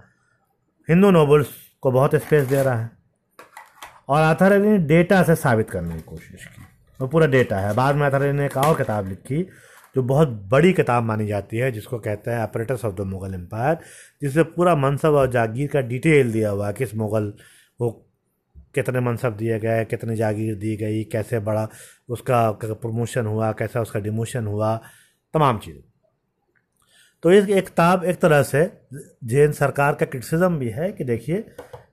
हिंदू नोबल्स को बहुत स्पेस दे रहा है। और आथर ने डेटा से साबित करने की कोशिश की। वो पूरा डेटा है। बाद में आथर ने एक और किताब लिखी, जो बहुत बड़ी किताब मानी जाती है, जिसको कहते हैं operators of the Mughal empire जिससे पूरा मनसब और जागीर का डिटेल दिया हुआ है, किस मुगल को कितने मनसब दिए गए, कितनी जागीर दी गई, कैसे बड़ा उसका प्रमोशन हुआ, कैसा उसका डिमोशन हुआ, तमाम चीज़ें। तो इस एक किताब एक तरह से, जैन सरकार का क्रिटिसिज्म भी है कि देखिए,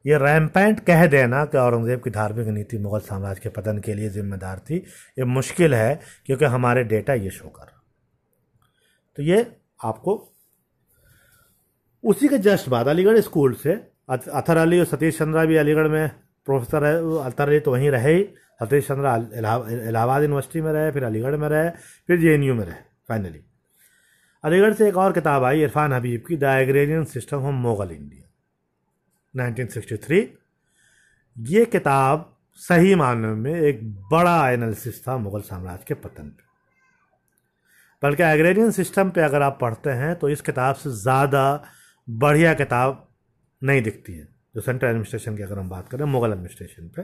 ये रैम्पेंट कह देना कि औरंगज़ेब की धार्मिक नीति मुगल साम्राज्य के पतन के लिए जिम्मेदार थी। ये मुश्किल है क्योंकि हमारे डेटा ये शो कर तो ये आपको उसी के जस्ट बाद, अलीगढ़ स्कूल से अथर अली और सतीश चंद्रा भी अलीगढ़ में प्रोफेसर है अथर अली तो वहीं रहे सतीश चंद्र इलाहाबाद यूनिवर्सिटी में रहे, फिर अलीगढ़ में रहे, फिर जेएनयू में रहे फाइनली अलीगढ़ से एक और किताब आई, इरफान हबीब की, the agrarian system of Mughal India 1963 ये किताब सही मानने में एक बड़ा एनालिसिस था मुगल साम्राज्य के पतन पे। बल्कि एग्रेरियन सिस्टम पे अगर आप पढ़ते हैं तो इस किताब से ज़्यादा बढ़िया किताब नहीं दिखती है। जो सेंट्रल एडमिनिस्ट्रेशन की अगर हम बात करें, मुगल एडमिनिस्ट्रेशन पे।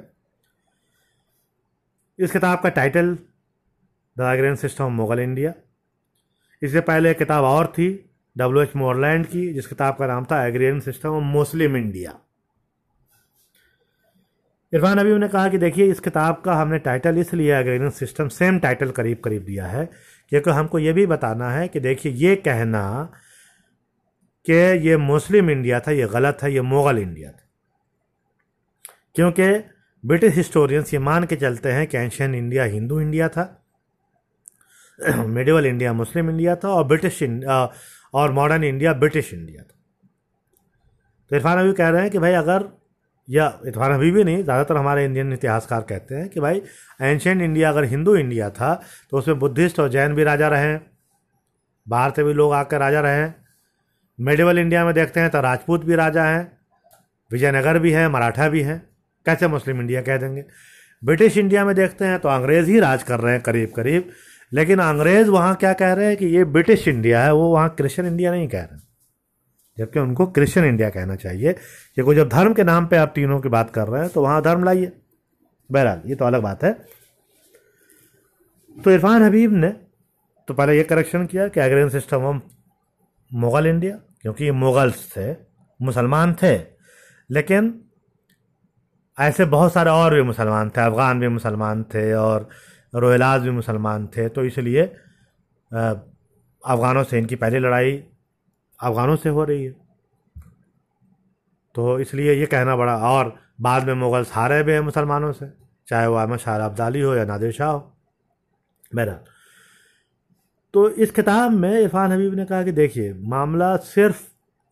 इस किताब का title the agrarian system of Mughal India इससे पहले एक किताब और थी डब्ल्यू एच मोरलैंड की, जिस किताब का नाम था agrarian system of Muslim India Irfan अभी ने कहा कि देखिए, इस किताब का हमने टाइटल इसलिए एग्रेरियन सिस्टम सेम टाइटल करीब करीब दिया है, क्योंकि हमको ये भी बताना है कि देखिए, ये कहना कि ये मुस्लिम इंडिया था, ये गलत है, ये मुगल इंडिया था। क्योंकि ब्रिटिश हिस्टोरियंस ये मान के चलते हैं कि एंशियन इंडिया हिंदू इंडिया था मेडिवल इंडिया मुस्लिम इंडिया था, और ब्रिटिश और मॉडर्न इंडिया ब्रिटिश इंडिया था। तो इरफान अभी कह रहे हैं कि भाई अगर, या इरफान अभी भी नहीं, ज़्यादातर हमारे इंडियन इतिहासकार कहते हैं कि भाई एंशियंट इंडिया अगर हिंदू इंडिया था तो उसमें बुद्धिस्ट और जैन भी राजा रहे बाहर से भी लोग आकर राजा रहे मेडिवल इंडिया में देखते हैं तो राजपूत भी राजा हैं, विजयनगर भी है, मराठा भी हैं। कैसे मुस्लिम इंडिया कह देंगे? ब्रिटिश इंडिया में देखते हैं तो अंग्रेज़ ही राज कर रहे हैं करीब करीब, लेकिन अंग्रेज़ वहाँ क्या कह रहे हैं कि ये ब्रिटिश इंडिया है, वो वहाँ क्रिश्चियन इंडिया नहीं कह रहे। जबकि उनको क्रिश्चियन इंडिया कहना चाहिए क्योंकि जब धर्म के नाम पे आप तीनों की बात कर रहे हैं तो वहाँ धर्म लाइए। बहरहाल, ये तो अलग बात है। तो इरफान हबीब ने तो पहले ये करेक्शन किया कि agrarian system of Mughal India, क्योंकि ये मुग़ल्स थे, मुसलमान थे, लेकिन ऐसे बहुत सारे और भी मुसलमान थे, अफ़गान भी मुसलमान थे और रोयलाज भी मुसलमान थे तो इसलिए अफ़गानों से इनकी पहली लड़ाई अफ़गानों से हो रही है। तो इसलिए ये कहना बड़ा, और बाद में मुग़ल हारे भी हैं मुसलमानों से, चाहे वो अहमद शाह अब्दाली हो या नादिर शाह हो मेरा तो इस किताब में इरफान हबीब ने कहा कि देखिए, मामला सिर्फ़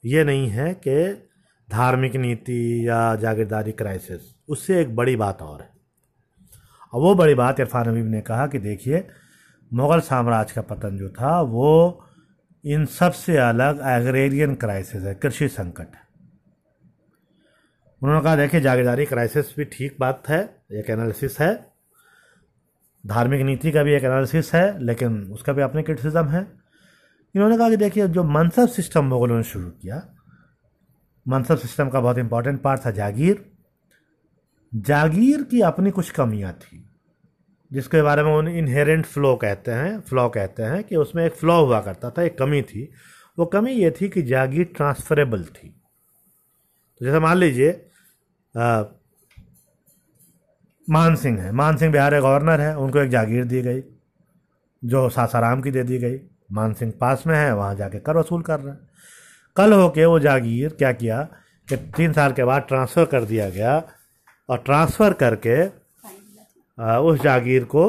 ये नहीं है कि धार्मिक नीति या जागीरदारी क्राइसिस उससे एक बड़ी बात और है। और वो बड़ी बात इरफान हबीब ने कहा कि देखिए, मुग़ल साम्राज्य का पतन जो था, वो इन सबसे अलग एग्रेरियन क्राइसिस है, कृषि संकट है। उन्होंने कहा, देखिए, जागीरदारी क्राइसिस भी ठीक बात है, एक एनालिसिस है। धार्मिक नीति का भी एक एनालिसिस है, लेकिन उसका भी अपने क्रिटिसिज्म है। इन्होंने कहा कि देखिए, जो मनसब सिस्टम मुगलों ने शुरू किया मनसब सिस्टम का बहुत इंपॉर्टेंट पार्ट था जागीर। जागीर की अपनी कुछ कमियाँ थी, जिसके बारे में उन्हें इनहेरेंट फ्लो कहते हैं फ्लॉ कहते हैं कि उसमें एक फ्लॉ हुआ करता था, एक कमी थी। वो कमी ये थी कि जागीर ट्रांसफरेबल थी। तो जैसे मान लीजिए मान सिंह है। मान सिंह बिहार के गवर्नर है, उनको एक जागीर दी गई, जो सासाराम की दे दी गई। मान सिंह पास में है, वहाँ जाके कर वसूल कर रहे हैं। कल होके वो जागीर क्या किया कि तीन साल के बाद ट्रांसफ़र कर दिया गया और ट्रांसफ़र करके उस जागीर को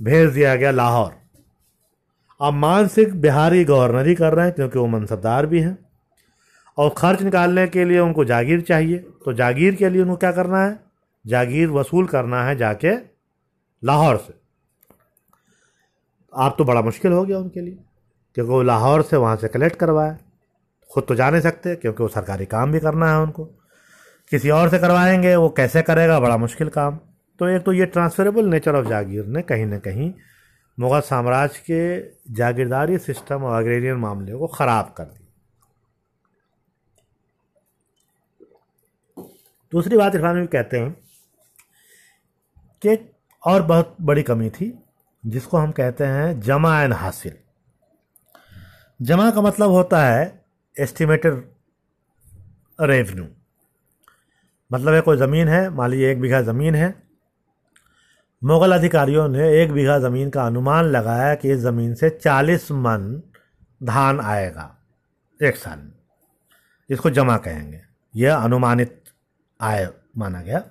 भेज दिया गया लाहौर। अब मान सिंह बिहारी गवर्नर ही कर रहे हैं, क्योंकि वो मनसबदार भी हैं। और खर्च निकालने के लिए उनको जागीर चाहिए। तो जागीर के लिए उनको क्या करना है? जागीर वसूल करना है जाके लाहौर से। आप तो बड़ा मुश्किल हो गया उनके लिए, क्योंकि वो लाहौर से वहाँ से कलेक्ट करवाए खुद तो जा नहीं सकते, क्योंकि वो सरकारी काम भी करना है उनको। किसी और से करवाएँगे, वो कैसे करेगा, बड़ा मुश्किल काम। तो एक तो ये ट्रांसफरेबल नेचर ऑफ़ जागीर ने कहीं ना कहीं मुगल साम्राज्य के जागीरदारी सिस्टम और अग्रेरियन मामले को ख़राब कर दिया। दूसरी बात इरफान भी कहते हैं कि और बहुत बड़ी कमी थी, जिसको हम कहते हैं जमा एंड हासिल। जमा का मतलब होता है एस्टिमेटेड रेवेन्यू मतलब है कोई ज़मीन है, मान लीजिए एक बीघा ज़मीन है, मुग़ल अधिकारियों ने एक बीघा ज़मीन का अनुमान लगाया कि इस ज़मीन से चालीस मन धान आएगा एक साल में। इसको जमा कहेंगे। यह अनुमानित आय माना गया।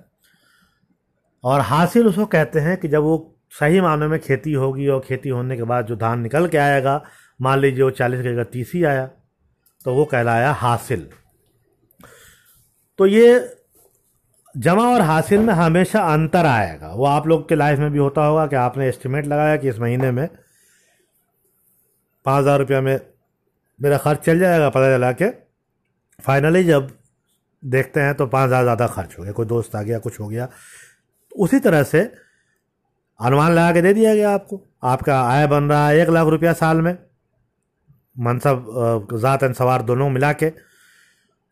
और हासिल उसको कहते हैं कि जब वो सही मानों में खेती होगी और खेती होने के बाद जो धान निकल के आएगा, मान लीजिए वो चालीस के तीस ही आया तो वो कहलाया हासिल। तो ये जमा और हासिल में हमेशा अंतर आएगा। वो आप लोग के लाइफ में भी होता होगा कि आपने एस्टिमेट लगाया कि इस महीने में पाँच हज़ार रुपया में मेरा खर्च चल जाएगा, पता चला के फाइनली जब देखते हैं तो पाँच हज़ार ज़्यादा खर्च हो गया। कोई दोस्त आ गया, कुछ हो गया। उसी तरह से अनुमान लगा के दे दिया गया आपको। आपका आय बन रहा है एक लाख रुपया साल में। मनसब ज़ात एंड सवार दोनों मिला के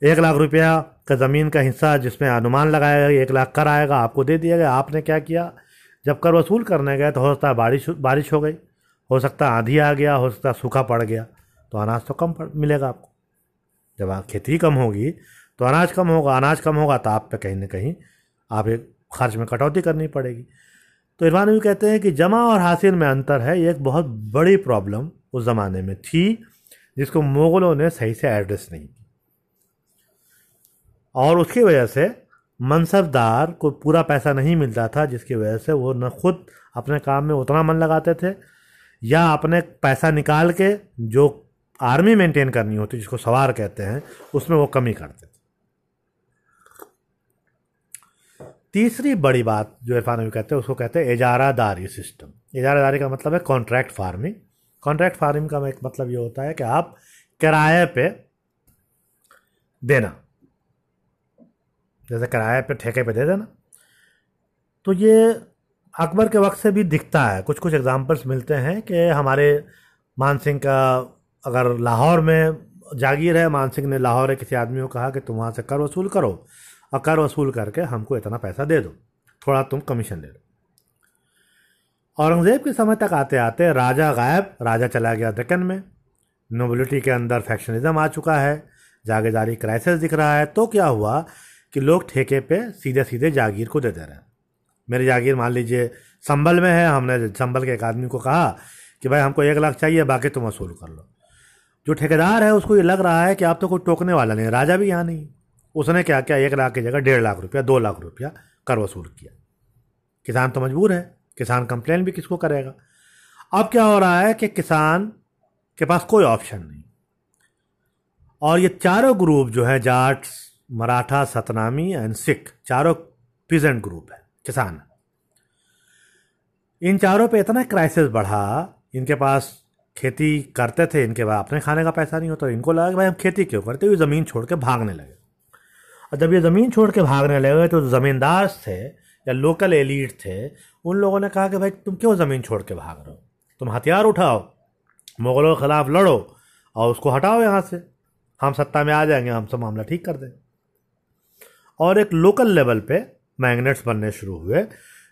एक लाख रुपया का ज़मीन का हिस्सा जिसमें अनुमान लगाया गया, एक लाख कर आएगा, आपको दे दिया गया। आपने क्या किया? जब कर वसूल करने गए तो हो सकता है बारिश बारिश हो गई, हो सकता है आंधी आ गया, हो सकता है सूखा पड़ गया तो अनाज तो कम पड़, मिलेगा आपको। जब खेती कम होगी तो अनाज कम होगा, अनाज कम होगा तो आप पे कहीं ना कहीं आप एक खर्च में कटौती करनी पड़ेगी। तो इरफान भी कहते हैं कि जमा और हासिल में अंतर है, ये एक बहुत बड़ी प्रॉब्लम उस ज़माने में थी। जिसको मुग़लों ने सही से एड्रेस नहीं की। और उसकी वजह से मनसबदार को पूरा पैसा नहीं मिलता था, जिसकी वजह से वो न खुद अपने काम में उतना मन लगाते थे, या अपने पैसा निकाल के जो आर्मी मेंटेन करनी होती, जिसको सवार कहते हैं, उसमें वो कमी करते थे। तीसरी बड़ी बात जो इरफान अभी कहते हैं, उसको कहते हैं इजारादारी सिस्टम इजारादारी का मतलब है कॉन्ट्रैक्ट फ़ार्मिंग कॉन्ट्रैक्ट फ़ार्मिंग का एक मतलब ये होता है कि आप किराए पे देना। जैसे किराए पे, ठेके पे दे देना। तो ये अकबर के वक्त से भी दिखता है। कुछ कुछ एग्जांपल्स मिलते हैं कि हमारे मान सिंह का अगर लाहौर में जागीर है, मान सिंह ने लाहौर के किसी आदमी को कहा कि तुम वहाँ से कर वसूल करो। और कर वसूल करके हमको इतना पैसा दे दो। थोड़ा तुम कमीशन दे दो औरंगज़ेब के समय तक आते आते राजा गायब, राजा चला गया दक्कन में। नोबिलिटी के अंदर फैक्शनिज्म आ चुका है, जागीरदारी क्राइसिस दिख रहा है। तो क्या हुआ कि लोग ठेके पे सीधे सीधे जागीर को दे दे रहे। हैं मेरी जागीर मान लीजिए संबल में है, हमने संबल के एक आदमी को कहा कि भाई हमको एक लाख चाहिए, बाकी तुम वसूल कर लो। जो ठेकेदार है, उसको ये लग रहा है कि आप तो कोई टोकने वाला नहीं राजा भी यहाँ नहीं। उसने क्या किया, एक लाख की जगह डेढ़ लाख रुपया, दो लाख रुपया कर वसूल किया। किसान तो मजबूर है। किसान कंप्लेन भी किसको करेगा? अब क्या हो रहा है कि किसान के पास कोई ऑप्शन नहीं। और ये चारों ग्रुप जो है, जाट, मराठा, सतनामी एंड सिख, चारों पीजेंट ग्रुप है, किसान। इन चारों पे इतना क्राइसिस बढ़ा, इनके पास खेती करते थे, इनके बाद अपने खाने का पैसा नहीं होता, इनको लगा कि भाई हम खेती क्यों करते हुए ज़मीन छोड़ के भागने लगे। और जब ये ज़मीन छोड़ के भागने लगे तो ज़मींदार थे या लोकल एलिट थे उन लोगों ने कहा कि भाई, तुम क्यों ज़मीन छोड़ के भाग रहे हो? तुम हथियार उठाओ, मुग़लों के ख़िलाफ़ लड़ो और उसको हटाओ यहाँ से। हम सत्ता में आ जाएँगे, हम सब मामला ठीक कर दें और एक लोकल लेवल पे मैग्नेट्स बनने शुरू हुए,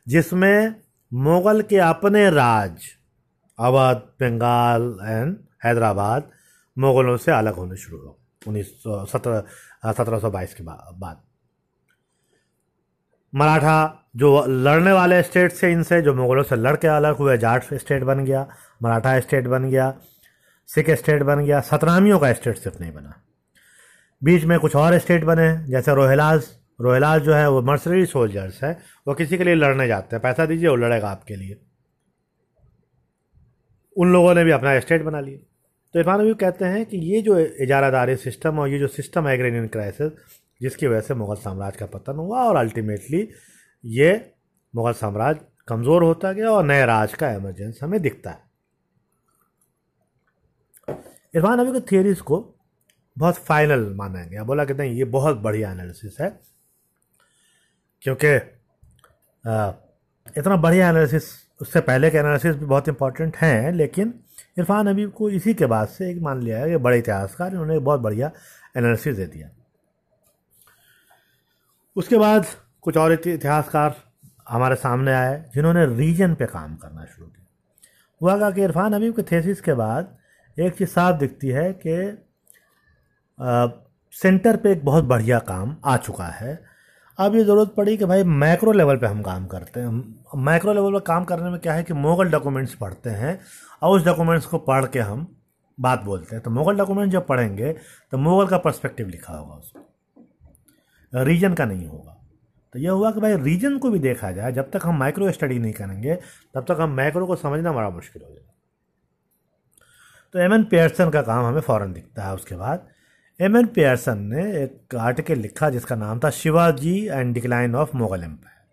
जिसमें मुग़ल के अपने राज, अवध, बंगाल एंड हैदराबाद मुग़लों से अलग होने शुरू हो उन्नीस सौ सत्रह सत्रह सौ बाईस के बाद। मराठा, जो लड़ने वाले स्टेट से इनसे, जो मुग़लों से लड़ के अलग हुए, जाट स्टेट बन गया, मराठा स्टेट बन गया, सिख स्टेट बन गया, सतनामियों का स्टेट सिर्फ़ नहीं बना। बीच में कुछ और स्टेट बने, जैसे रोहिलास। रोहिलाज जो है, वो मर्सनरी सोल्जर्स है, वो किसी के लिए लड़ने जाते हैं। पैसा दीजिए, वो लड़ेगा आपके लिए। उन लोगों ने भी अपना स्टेट बना लिया। तो इरफान अभी कहते हैं कि ये जो इजारादारी सिस्टम और ये जो सिस्टम है एग्रेनियन क्राइसिस जिसकी वजह से मुग़ल साम्राज्य का पतन हुआ और अल्टीमेटली ये मुग़ल साम्राज्य कमज़ोर होता गया और नए राज का एमरजेंस हमें दिखता है। इरफान नबी के थियरीज को बहुत फाइनल माना गया बोला कि नहीं ये बहुत बढ़िया एनालिसिस है, क्योंकि इतना बढ़िया एनालिसिस उससे पहले के एनालिसिस भी बहुत इंपॉर्टेंट हैं, लेकिन इरफान हबीब को इसी के बाद से एक मान लिया है कि बड़े इतिहासकार इन्होंने बहुत बढ़िया एनालिसिस दे दिया। उसके बाद कुछ और इतिहासकार हमारे सामने आए, जिन्होंने रीजन पे काम करना शुरू किया। हुआ कहा कि इरफान हबीब के थेसिस के बाद एक चीज़ साफ़ दिखती है कि सेंटर पे एक बहुत बढ़िया काम आ चुका है। अब ये ज़रूरत पड़ी कि भाई मैक्रो लेवल पे हम काम करते हैं। मैक्रो लेवल पे काम करने में क्या है कि मुगल डॉक्यूमेंट्स पढ़ते हैं और उस डॉक्यूमेंट्स को पढ़ के हम बात बोलते हैं। तो मुगल डॉक्यूमेंट जब पढ़ेंगे तो मुगल का पर्सपेक्टिव लिखा होगा उसमें। रीजन का नहीं होगा। तो यह हुआ कि भाई रीजन को भी देखा जाए, जब तक हम माइक्रो स्टडी नहीं करेंगे, तब तक हम माइक्रो को समझना बड़ा मुश्किल हो जाएगा। तो एम एन पेयरसन का काम हमें फ़ौरन दिखता है उसके बाद। एम एन पेयरसन ने एक आर्टिकल लिखा जिसका नाम था Shivaji and decline of Mughal empire.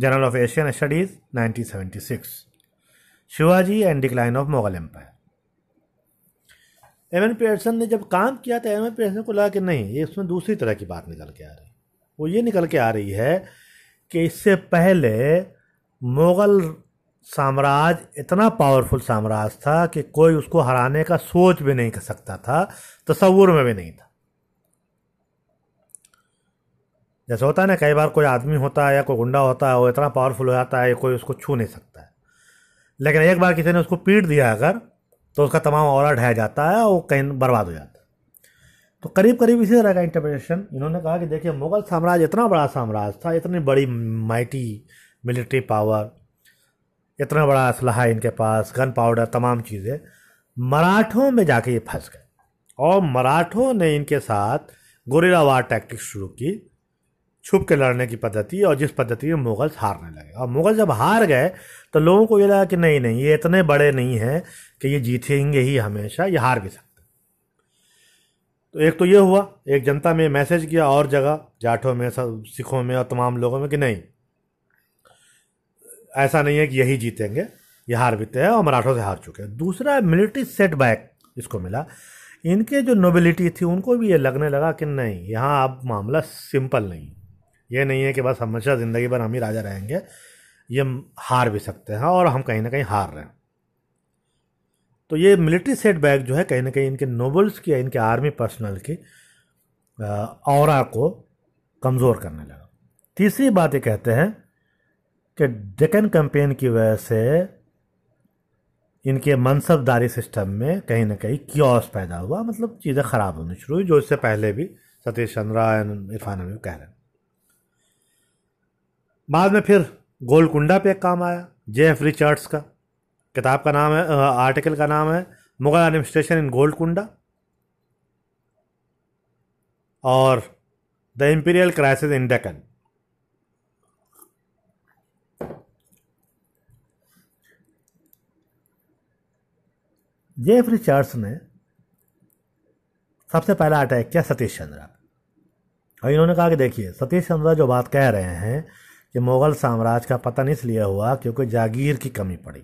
Journal of Asian studies 1976 Shivaji and decline of Mughal empire. M N Pearson ने जब काम किया तो एम पेयरसन को लगा कि नहीं, ये उसमें दूसरी तरह की बात निकल के आ रही वो ये निकल के आ रही है कि इससे पहले मुगल साम्राज्य इतना पावरफुल साम्राज्य था कि कोई उसको हराने का सोच भी नहीं कर सकता था, तस्वूर में भी नहीं था। जैसे होता है ना, कई बार कोई आदमी होता है या कोई गुंडा होता है, वो इतना पावरफुल हो जाता है कोई उसको छू नहीं सकता है। लेकिन एक बार किसी ने उसको पीट दिया अगर तो उसका तमाम और ढह जाता है और वो कहीं बर्बाद हो जाता है। तो करीब करीब इसी तरह का इंटरप्रिटेशन इन्होंने कहा कि देखिए, मुगल साम्राज्य इतना बड़ा साम्राज्य था, इतनी बड़ी माइटी मिलिट्री पावर इतना बड़ा असलहा इनके पास गन पाउडर तमाम चीज़ें, मराठों में जाके ये फंस गए। और मराठों ने इनके साथ गोरेला वार टैक्टिक्स शुरू की, छुप के लड़ने की पद्धति और जिस पद्धति में मुगल हारने लगे। और मुगल जब हार गए तो लोगों को ये लगा कि नहीं नहीं, ये इतने बड़े नहीं हैं कि ये जीतेंगे ही हमेशा, ये हार भी सकते तो एक तो ये हुआ, एक जनता में मैसेज किया और जगह जाठों में, सब सिखों में और तमाम लोगों में कि नहीं, ऐसा नहीं है कि यही जीतेंगे, ये हार बीते हैं और मराठों से हार चुके हैं। दूसरा मिलिट्री सेटबैक इसको मिला। इनके जो नोबिलिटी थी, उनको भी ये लगने लगा कि नहीं, यहाँ अब मामला सिंपल नहीं ये नहीं है कि बस हमेशा ज़िंदगी भर हम ही राजा रहेंगे। ये हार भी सकते हैं और हम कहीं ना कहीं हार रहे हैं। तो ये मिलिट्री सेटबैक जो है, कहीं ना कहीं इनके नोबल्स की इनके आर्मी पर्सनल की और को कमज़ोर करने लगा। तीसरी बात ये कहते हैं कि डेकन कैंपेन की वजह से इनके मनसबदारी सिस्टम में कहीं ना कहीं क्योस पैदा हुआ मतलब चीज़ें ख़राब होनी शुरू हुई, जो इससे पहले भी सतीश चंद्रा इरफान अभी कह रहे हैं। बाद में फिर गोलकुंडा पे एक काम आया जे एफ़ रिचर्ड्स का। किताब का नाम है आर्टिकल का नाम है, मुगल एडमिनिस्ट्रेशन इन गोलकुंडा। और the imperial crisis in Deccan Jeff Richards ने सबसे पहला अटैक किया सतीश चंद्रा। और इन्होंने कहा कि देखिए, सतीश चंद्रा जो बात कह रहे हैं कि मुगल साम्राज्य का पतन इसलिए हुआ क्योंकि जागीर की कमी पड़ी।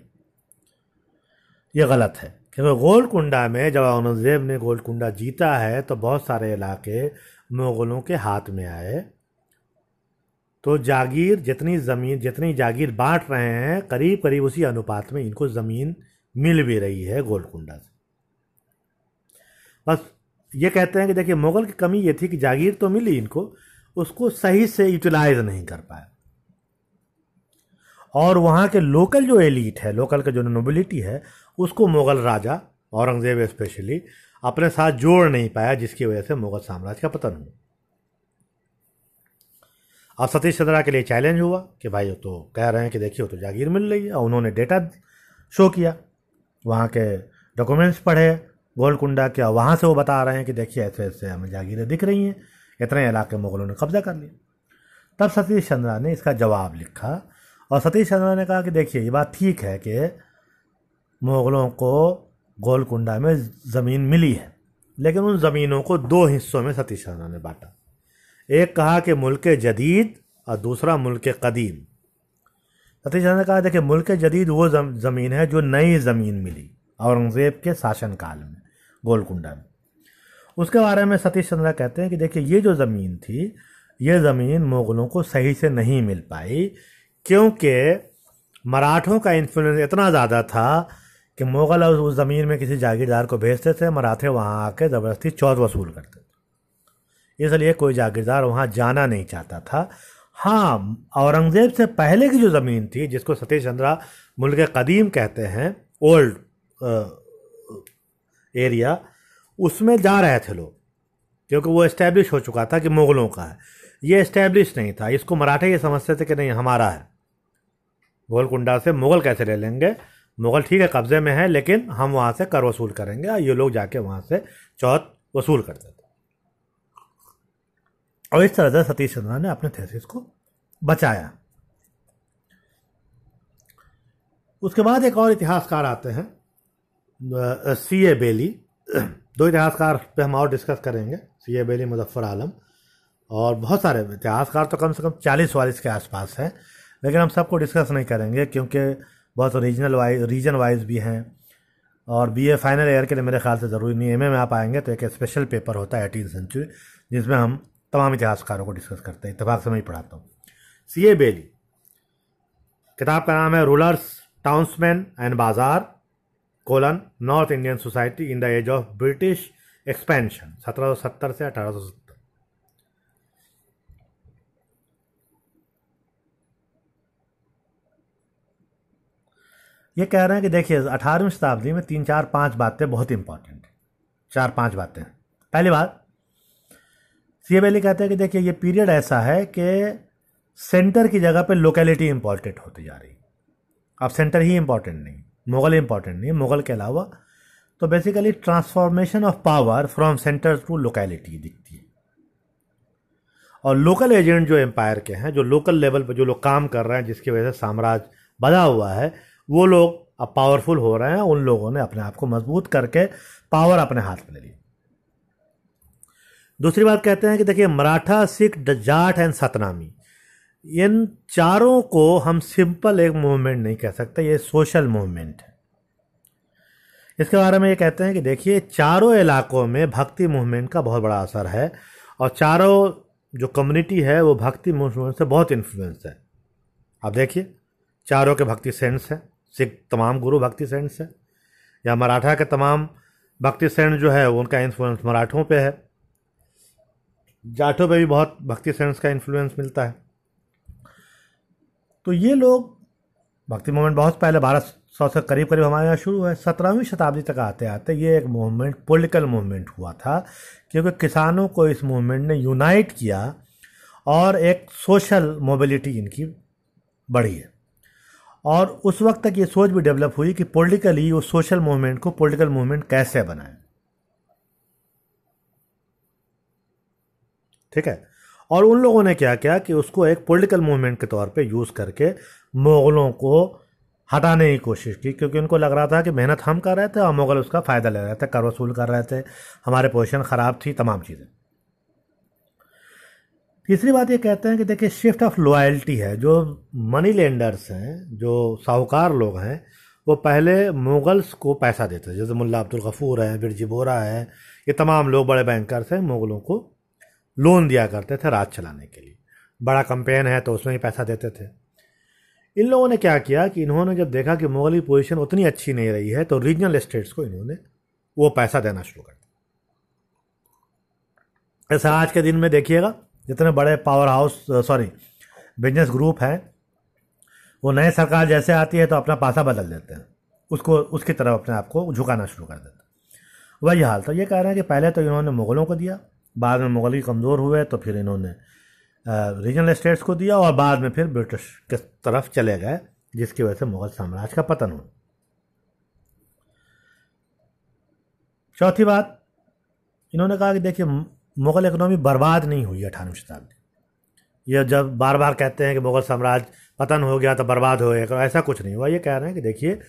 ये गलत है, क्योंकि गोलकुंडा में जब औरंगज़ेब ने गोलकुंडा जीता है तो बहुत सारे इलाके मुगलों के हाथ में आए। तो जागीर, जितनी ज़मीन, जितनी जागीर बांट रहे हैं करीब करीब उसी अनुपात में इनको ज़मीन मिल भी रही है गोलकुंडा से। बस ये कहते हैं कि देखिए, मुगल की कमी ये थी कि जागीर तो मिली इनको, उसको सही से यूटिलाइज नहीं कर पाया और वहाँ के लोकल जो एलिट है, लोकल का जो नोबिलिटी है, उसको मुगल राजा, औरंगज़ेब स्पेशली अपने साथ जोड़ नहीं पाया, जिसकी वजह से मुगल साम्राज्य का पतन हुआ। अब सतीश चंद्रा के लिए चैलेंज हुआ कि भाई वो तो कह रहे हैं कि देखिए, वो तो जागीर मिल रही है, और उन्होंने डेटा शो किया। वहाँ के डॉक्यूमेंट्स पढ़े, गोलकुंडा के, और वहाँ से वो बता रहे हैं कि देखिए, ऐसे ऐसे हमें जागीरें दिख रही हैं, इतने इलाके मुगलों ने कब्जा कर लिया तब सतीश चंद्रा ने इसका जवाब लिखा और सतीश चंद्रा ने कहा कि देखिए, ये बात ठीक है कि मुगलों को गोलकुंडा में ज़मीन मिली है, लेकिन उन ज़मीनों को दो हिस्सों में सतीश चंद्रा ने बांटा। एक कहा कि मुल्क जदीद और दूसरा मुल्क कदीम। सतीश चंद्र ने कहा, देखिए, मुल्क जदीद वो ज़मीन है जो नई ज़मीन मिली औरंगज़ेब के शासनकाल में, गोलकुंडा में। उसके बारे में सतीश चंद्रा कहते हैं कि देखिए, ये जो ज़मीन थी, ये ज़मीन मुग़लों को सही से नहीं मिल पाई क्योंकि मराठों का इन्फ्लुएंस इतना ज़्यादा था कि मुग़ल उस ज़मीन में किसी जागीरदार को भेजते थे, मराठे वहाँ आके ज़बरदस्ती चौथ वसूल करते थे। इसलिए कोई जागीरदार वहाँ जाना नहीं चाहता था। हाँ औरंगज़ेब से पहले की जो ज़मीन थी, जिसको सतीश चंद्रा मुल्क कदीम कहते हैं, ओल्ड एरिया, उसमें जा रहे थे लोग, क्योंकि वो इस्टेब्लिश हो चुका था कि मुग़लों का है। ये इस्टेब्लिश नहीं था। इसको मराठे ये समझते थे कि नहीं, हमारा है। गोलकुंडा से मुग़ल कैसे ले लेंगे? मुग़ल ठीक है, कब्ज़े में है, लेकिन हम वहाँ से कर वसूल करेंगे। और ये लोग जाके वहाँ से चौथ वसूल करते थे। और इस तरह से सतीश चंद्रा ने अपने थेसिस को बचाया। उसके बाद एक और इतिहासकार आते हैं सी ए बेली। दो इतिहासकार पे हम और डिस्कस करेंगे, सी ए बेली, मुजफ्फर आलम। और बहुत सारे इतिहासकार तो कम से कम चालीस वालीस के आसपास हैं। लेकिन हम सबको डिस्कस नहीं करेंगे क्योंकि बहुत रीजनल वाइज रीजन वाइज भी हैं। और बी ए फाइनल ईयर के लिए मेरे ख्याल से ज़रूरी नहीं एम ए में आप आएँगे तो एक स्पेशल पेपर होता है एटीन सेंचुरी जिसमें हम तमाम इतिहासकारों को डिस्कस करते हैं। इतफाक से मैं ही पढ़ाता हूँ। सी ए बेली किताब का नाम है rulers townsman and bazaar colon north Indian society in the age of British expansion सत्रह सौ सत्तर से अठारह सौ ये कह रहे हैं कि देखिए, अठारहवीं शताब्दी में तीन, चार, पाँच बातें बहुत इंपॉर्टेंट हैं। चार, पाँच बातें। पहली बात, सी एम कहते हैं कि देखिए, ये पीरियड ऐसा है कि सेंटर की जगह पे लोकेलिटी इंपॉर्टेंट होती जा रही। अब सेंटर ही इंपॉर्टेंट नहीं, मुगल इंपॉर्टेंट नहीं, मुगल के अलावा तो basically transformation of power from centre to locality दिखती है। और लोकल एजेंट जो एम्पायर के हैं, जो लोकल लेवल पर जो लोग काम कर रहे हैं, जिसकी वजह से साम्राज्य बधा हुआ है वो लोग अब पावरफुल हो रहे हैं, उन लोगों ने अपने आप को मज़बूत करके पावर अपने हाथ में ले ली दूसरी बात कहते हैं कि देखिए, मराठा, सिख, जाट एंड सतनामी, इन चारों को हम सिंपल एक मूवमेंट नहीं कह सकते, ये सोशल मूवमेंट है। इसके बारे में ये कहते हैं कि देखिए, चारों इलाकों में भक्ति मूवमेंट का बहुत बड़ा असर है और चारों जो कम्युनिटी है, वो भक्ति मूवमेंट से बहुत इन्फ्लुएंस है। आप देखिए, चारों के भक्ति सेंट्स हैं। सिख तमाम गुरु भक्ति सेंट्स हैं या मराठा के तमाम भक्ति सेंट जो है, उनका इन्फ्लुएंस मराठों पे है। जाटों पे भी बहुत भक्ति सेंस का इन्फ्लुएंस मिलता है। तो ये लोग, भक्ति मूवमेंट बहुत पहले बारह सौ से करीब करीब हमारे यहाँ शुरू है। सत्रहवीं शताब्दी तक आते आते ये एक मूवमेंट पॉलिटिकल मूवमेंट हुआ था, क्योंकि किसानों को इस मूवमेंट ने यूनाइट किया और एक सोशल मोबिलिटी इनकी बढ़ी है। और उस वक्त तक ये सोच भी डेवलप हुई कि पॉलिटिकली वो सोशल मूवमेंट को पॉलिटिकल मूवमेंट कैसे बनाए। ठीक है? और उन लोगों ने क्या किया कि उसको एक पॉलिटिकल मूवमेंट के तौर पे यूज़ करके मुग़लों को हटाने की कोशिश की, क्योंकि उनको लग रहा था कि मेहनत हम कर रहे थे और मुग़ल उसका फ़ायदा ले रहे थे, कर वसूल कर रहे थे। हमारे पोजिशन ख़राब थी, तमाम चीज़ें। तीसरी बात ये कहते हैं कि देखिए शिफ्ट ऑफ़ लॉयल्टी है। जो मनी लेंडर्स हैं, जो साहूकार लोग हैं, वो पहले मुगल्स को पैसा देते थे जैसे मुल्ला अब्दुल गफूर है, बिरजी बोरा है, ये तमाम लोग बड़े बैंकर्स हैं, मुगलों को लोन दिया करते थे राज चलाने के लिए। बड़ा कंपेन है तो उसमें ही पैसा देते थे। इन लोगों ने क्या किया कि इन्होंने जब देखा कि मुगल पोजीशन उतनी अच्छी नहीं रही है तो रीजनल स्टेट्स को इन्होंने वो पैसा देना शुरू कर दिया। ऐसा आज के दिन में देखिएगा जितने बड़े power house sorry business group हैं, वो नए सरकार जैसे आती है तो अपना पासा बदल देते हैं। उसको, उसकी तरफ़ अपने आप को झुकाना शुरू कर देते हैं। वही हाल तो ये कह रहे हैं कि पहले तो इन्होंने मुग़लों को दिया, बाद में मुग़ल ही कमज़ोर हुए तो फिर इन्होंने रीजनल स्टेट्स को दिया और बाद में फिर ब्रिटिश के तरफ़ चले गए, जिसकी वजह से मुग़ल साम्राज्य का पतन हुआ। चौथी बात, इन्होंने कहा कि देखिए मुग़ल इकनॉमी बर्बाद नहीं हुई अठारहवीं शताब्दी। ये जब बार बार कहते हैं कि मुग़ल साम्राज्य पतन हो गया तो बर्बाद हो गया, ऐसा कुछ नहीं हुआ। ये कह रहे हैं कि देखिए,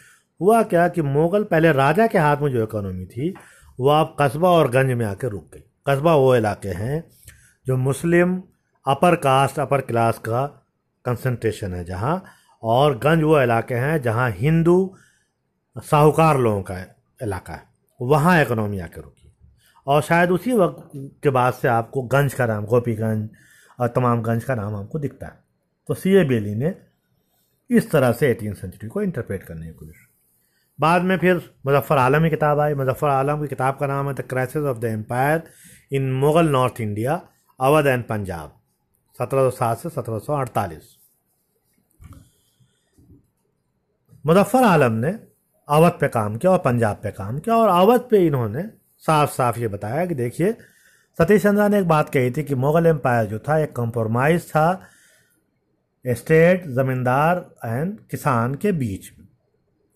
हुआ क्या कि मुग़ल पहले राजा के हाथ में जो इकोनॉमी थी, वो अब कस्बा और गंज में आकर रुक गई। कस्बा वो इलाके हैं जो Muslim upper caste, upper class का कंसंट्रेशन है जहाँ, और गंज वो इलाके हैं जहाँ हिंदू साहूकार लोगों का इलाका है। वहाँ इकोनॉमी आके रुकी। और शायद उसी वक्त के बाद से आपको गंज का नाम, गोपीगंज और तमाम गंज का नाम आपको दिखता है। तो सी ए बेली ने इस तरह से एटीन सेंचुरी को इंटरप्रेट करने की कोशिश। बाद में फिर मुजफ्फ़र आलम की किताब आई। मुजफ्फ़र आलम की किताब का नाम है the crisis of the empire in Mughal north India Awadh and Punjab सत्रह सौ सात से सत्रह सौ अड़तालीस। मुजफ्फ़र आलम ने अवध पे काम किया और पंजाब पे काम किया और अवध पे इन्होंने साफ़ साफ़ ये बताया कि देखिए, सतीश चंद्रा ने एक बात कही थी कि मुगल एम्पायर जो था, एक कंप्रोमाइज था स्टेट ज़मींदार एंड किसान के बीच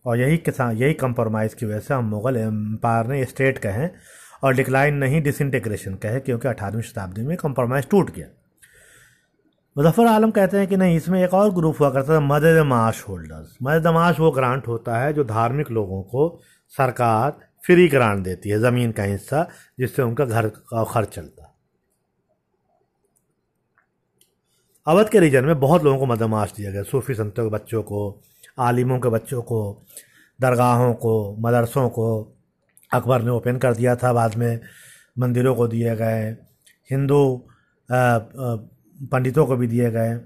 और यही किसान, यही कंप्रोमाइज़ की वजह से हम मुगल एम्पायर ने स्टेट कहें और डिक्लाइन नहीं डिसइंटीग्रेशन कहे, क्योंकि अठारहवीं शताब्दी में कंप्रोमाइज़ टूट गया। मुजफ्फर आलम कहते हैं कि नहीं, इसमें एक और ग्रुप हुआ करता था मदद माश होल्डर्स मदद माश वो ग्रांट होता है जो धार्मिक लोगों को सरकार फ्री ग्रांट देती है, ज़मीन का हिस्सा, जिससे उनका घर का खर्च चलता अवध के रीजन में बहुत लोगों को मदमाश दिया गया। सूफी संतों के बच्चों को, आलिमों के बच्चों को, दरगाहों को, मदरसों को अकबर ने ओपन कर दिया था। बाद में मंदिरों को दिए गए, हिंदू पंडितों को भी दिए गए।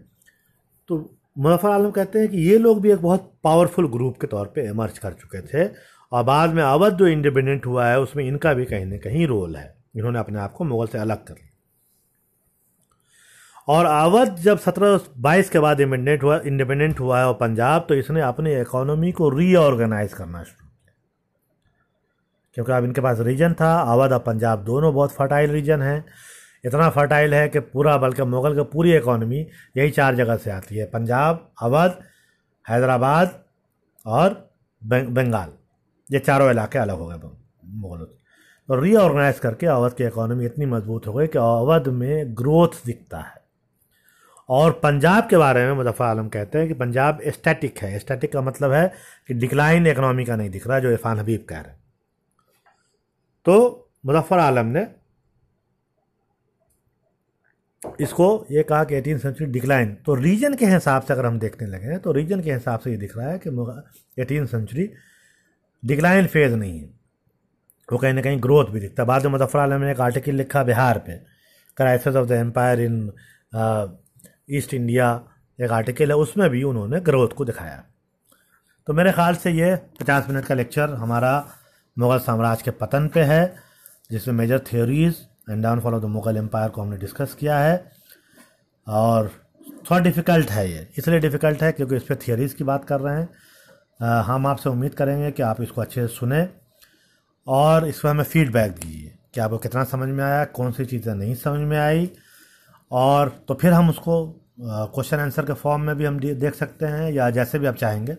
तो मुजफ्फर आलम कहते हैं कि ये लोग भी एक बहुत पावरफुल ग्रुप के तौर पे इमर्ज कर चुके थे और बाद में अवध जो इंडिपेंडेंट हुआ है, उसमें इनका भी कहीं ना कहीं रोल है। इन्होंने अपने आप को मुगल से अलग कर लिया। और अवध जब सत्रह बाईस के बाद इंडिपेंडेंट हुआ इंडिपेंडेंट हुआ है और पंजाब तो इसने अपनी इकोनॉमी को रीऑर्गेनाइज करना शुरू किया। क्योंकि अब इनके पास रीजन था, अवध और पंजाब दोनों बहुत फर्टाइल रीजन है। इतना फर्टाइल है कि पूरा बल्कि मुगल की पूरी इकोनॉमी यही चार जगह से आती है। पंजाब, अवध, हैदराबाद और बंगाल। ये चारों इलाके अलग हो गए मुगलों से तो रीऑर्गेनाइज करके अवध की इकोनॉमी इतनी मज़बूत हो गई कि अवध में ग्रोथ दिखता है। और पंजाब के बारे में मुजफ्फर आलम कहते हैं कि पंजाब स्टैटिक है। स्टैटिक का मतलब है कि डिक्लाइन इकोनॉमी का नहीं दिख रहा, जो इरफान हबीब कह रहे हैं। तो मुजफ्फर आलम ने इसको ये कहा कि एटीन सेंचुरी डिक्लाइन तो रीजन के हिसाब से अगर हम देखने लगे हैं तो रीजन के हिसाब से ये दिख रहा है कि एटीन सेंचुरी डिक्लाइन फ़ेज़ नहीं है। वो कहीं ना कहीं ग्रोथ भी दिखता बाद में मुजफ्फर आलम ने एक आर्टिकल लिखा बिहार पे। Crisis of the empire in east India एक आर्टिकल है। उसमें भी उन्होंने ग्रोथ को दिखाया। तो मेरे ख्याल से ये पचास मिनट का लेक्चर हमारा मुग़ल साम्राज्य के पतन पे है, जिसमें major theories and downfall of the Mughal empire को हमने डिस्कस किया है। और थोड़ा डिफ़िकल्ट है ये। इसलिए डिफ़िकल्ट है क्योंकि इस पर थियोरीज़ की बात कर रहे हैं। हम आपसे उम्मीद करेंगे कि आप इसको अच्छे से सुने और इस पर हमें फीडबैक दीजिए कि आपको कितना समझ में आया कौन सी चीज़ें नहीं समझ में आई। और तो फिर हम उसको क्वेश्चन आंसर के फॉर्म में भी हम देख सकते हैं या जैसे भी आप चाहेंगे।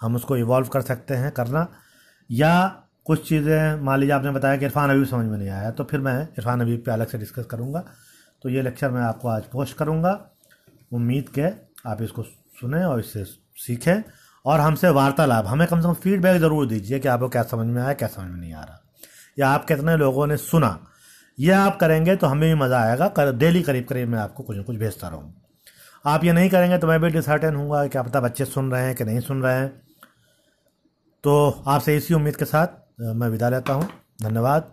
हम उसको इवॉल्व कर सकते हैं करना। या कुछ चीज़ें, मान लीजिए आपने बताया कि इरफान अभी समझ में नहीं आया तो फिर मैं इरफान अभी पे अलग से डिस्कस करूँगा। तो ये लेक्चर मैं आपको आज पोस्ट करूँगा। उम्मीद के आप इसको सुने और इससे सीखें। और हमसे वार्तालाप। हमें कम से कम फीडबैक ज़रूर दीजिए कि आपको क्या समझ में आया क्या समझ में नहीं आ रहा। या आप कितने लोगों ने सुना। ये आप करेंगे तो हमें भी मज़ा आएगा। कर, डेली करीब करीब मैं आपको कुछ ना कुछ भेजता रहूँ। आप ये नहीं करेंगे तो मैं भी डिसर्टेन हूँ क्या पता बच्चे सुन रहे हैं कि नहीं सुन रहे हैं। तो आपसे इसी उम्मीद के साथ मैं विदा लेता हूँ। धन्यवाद।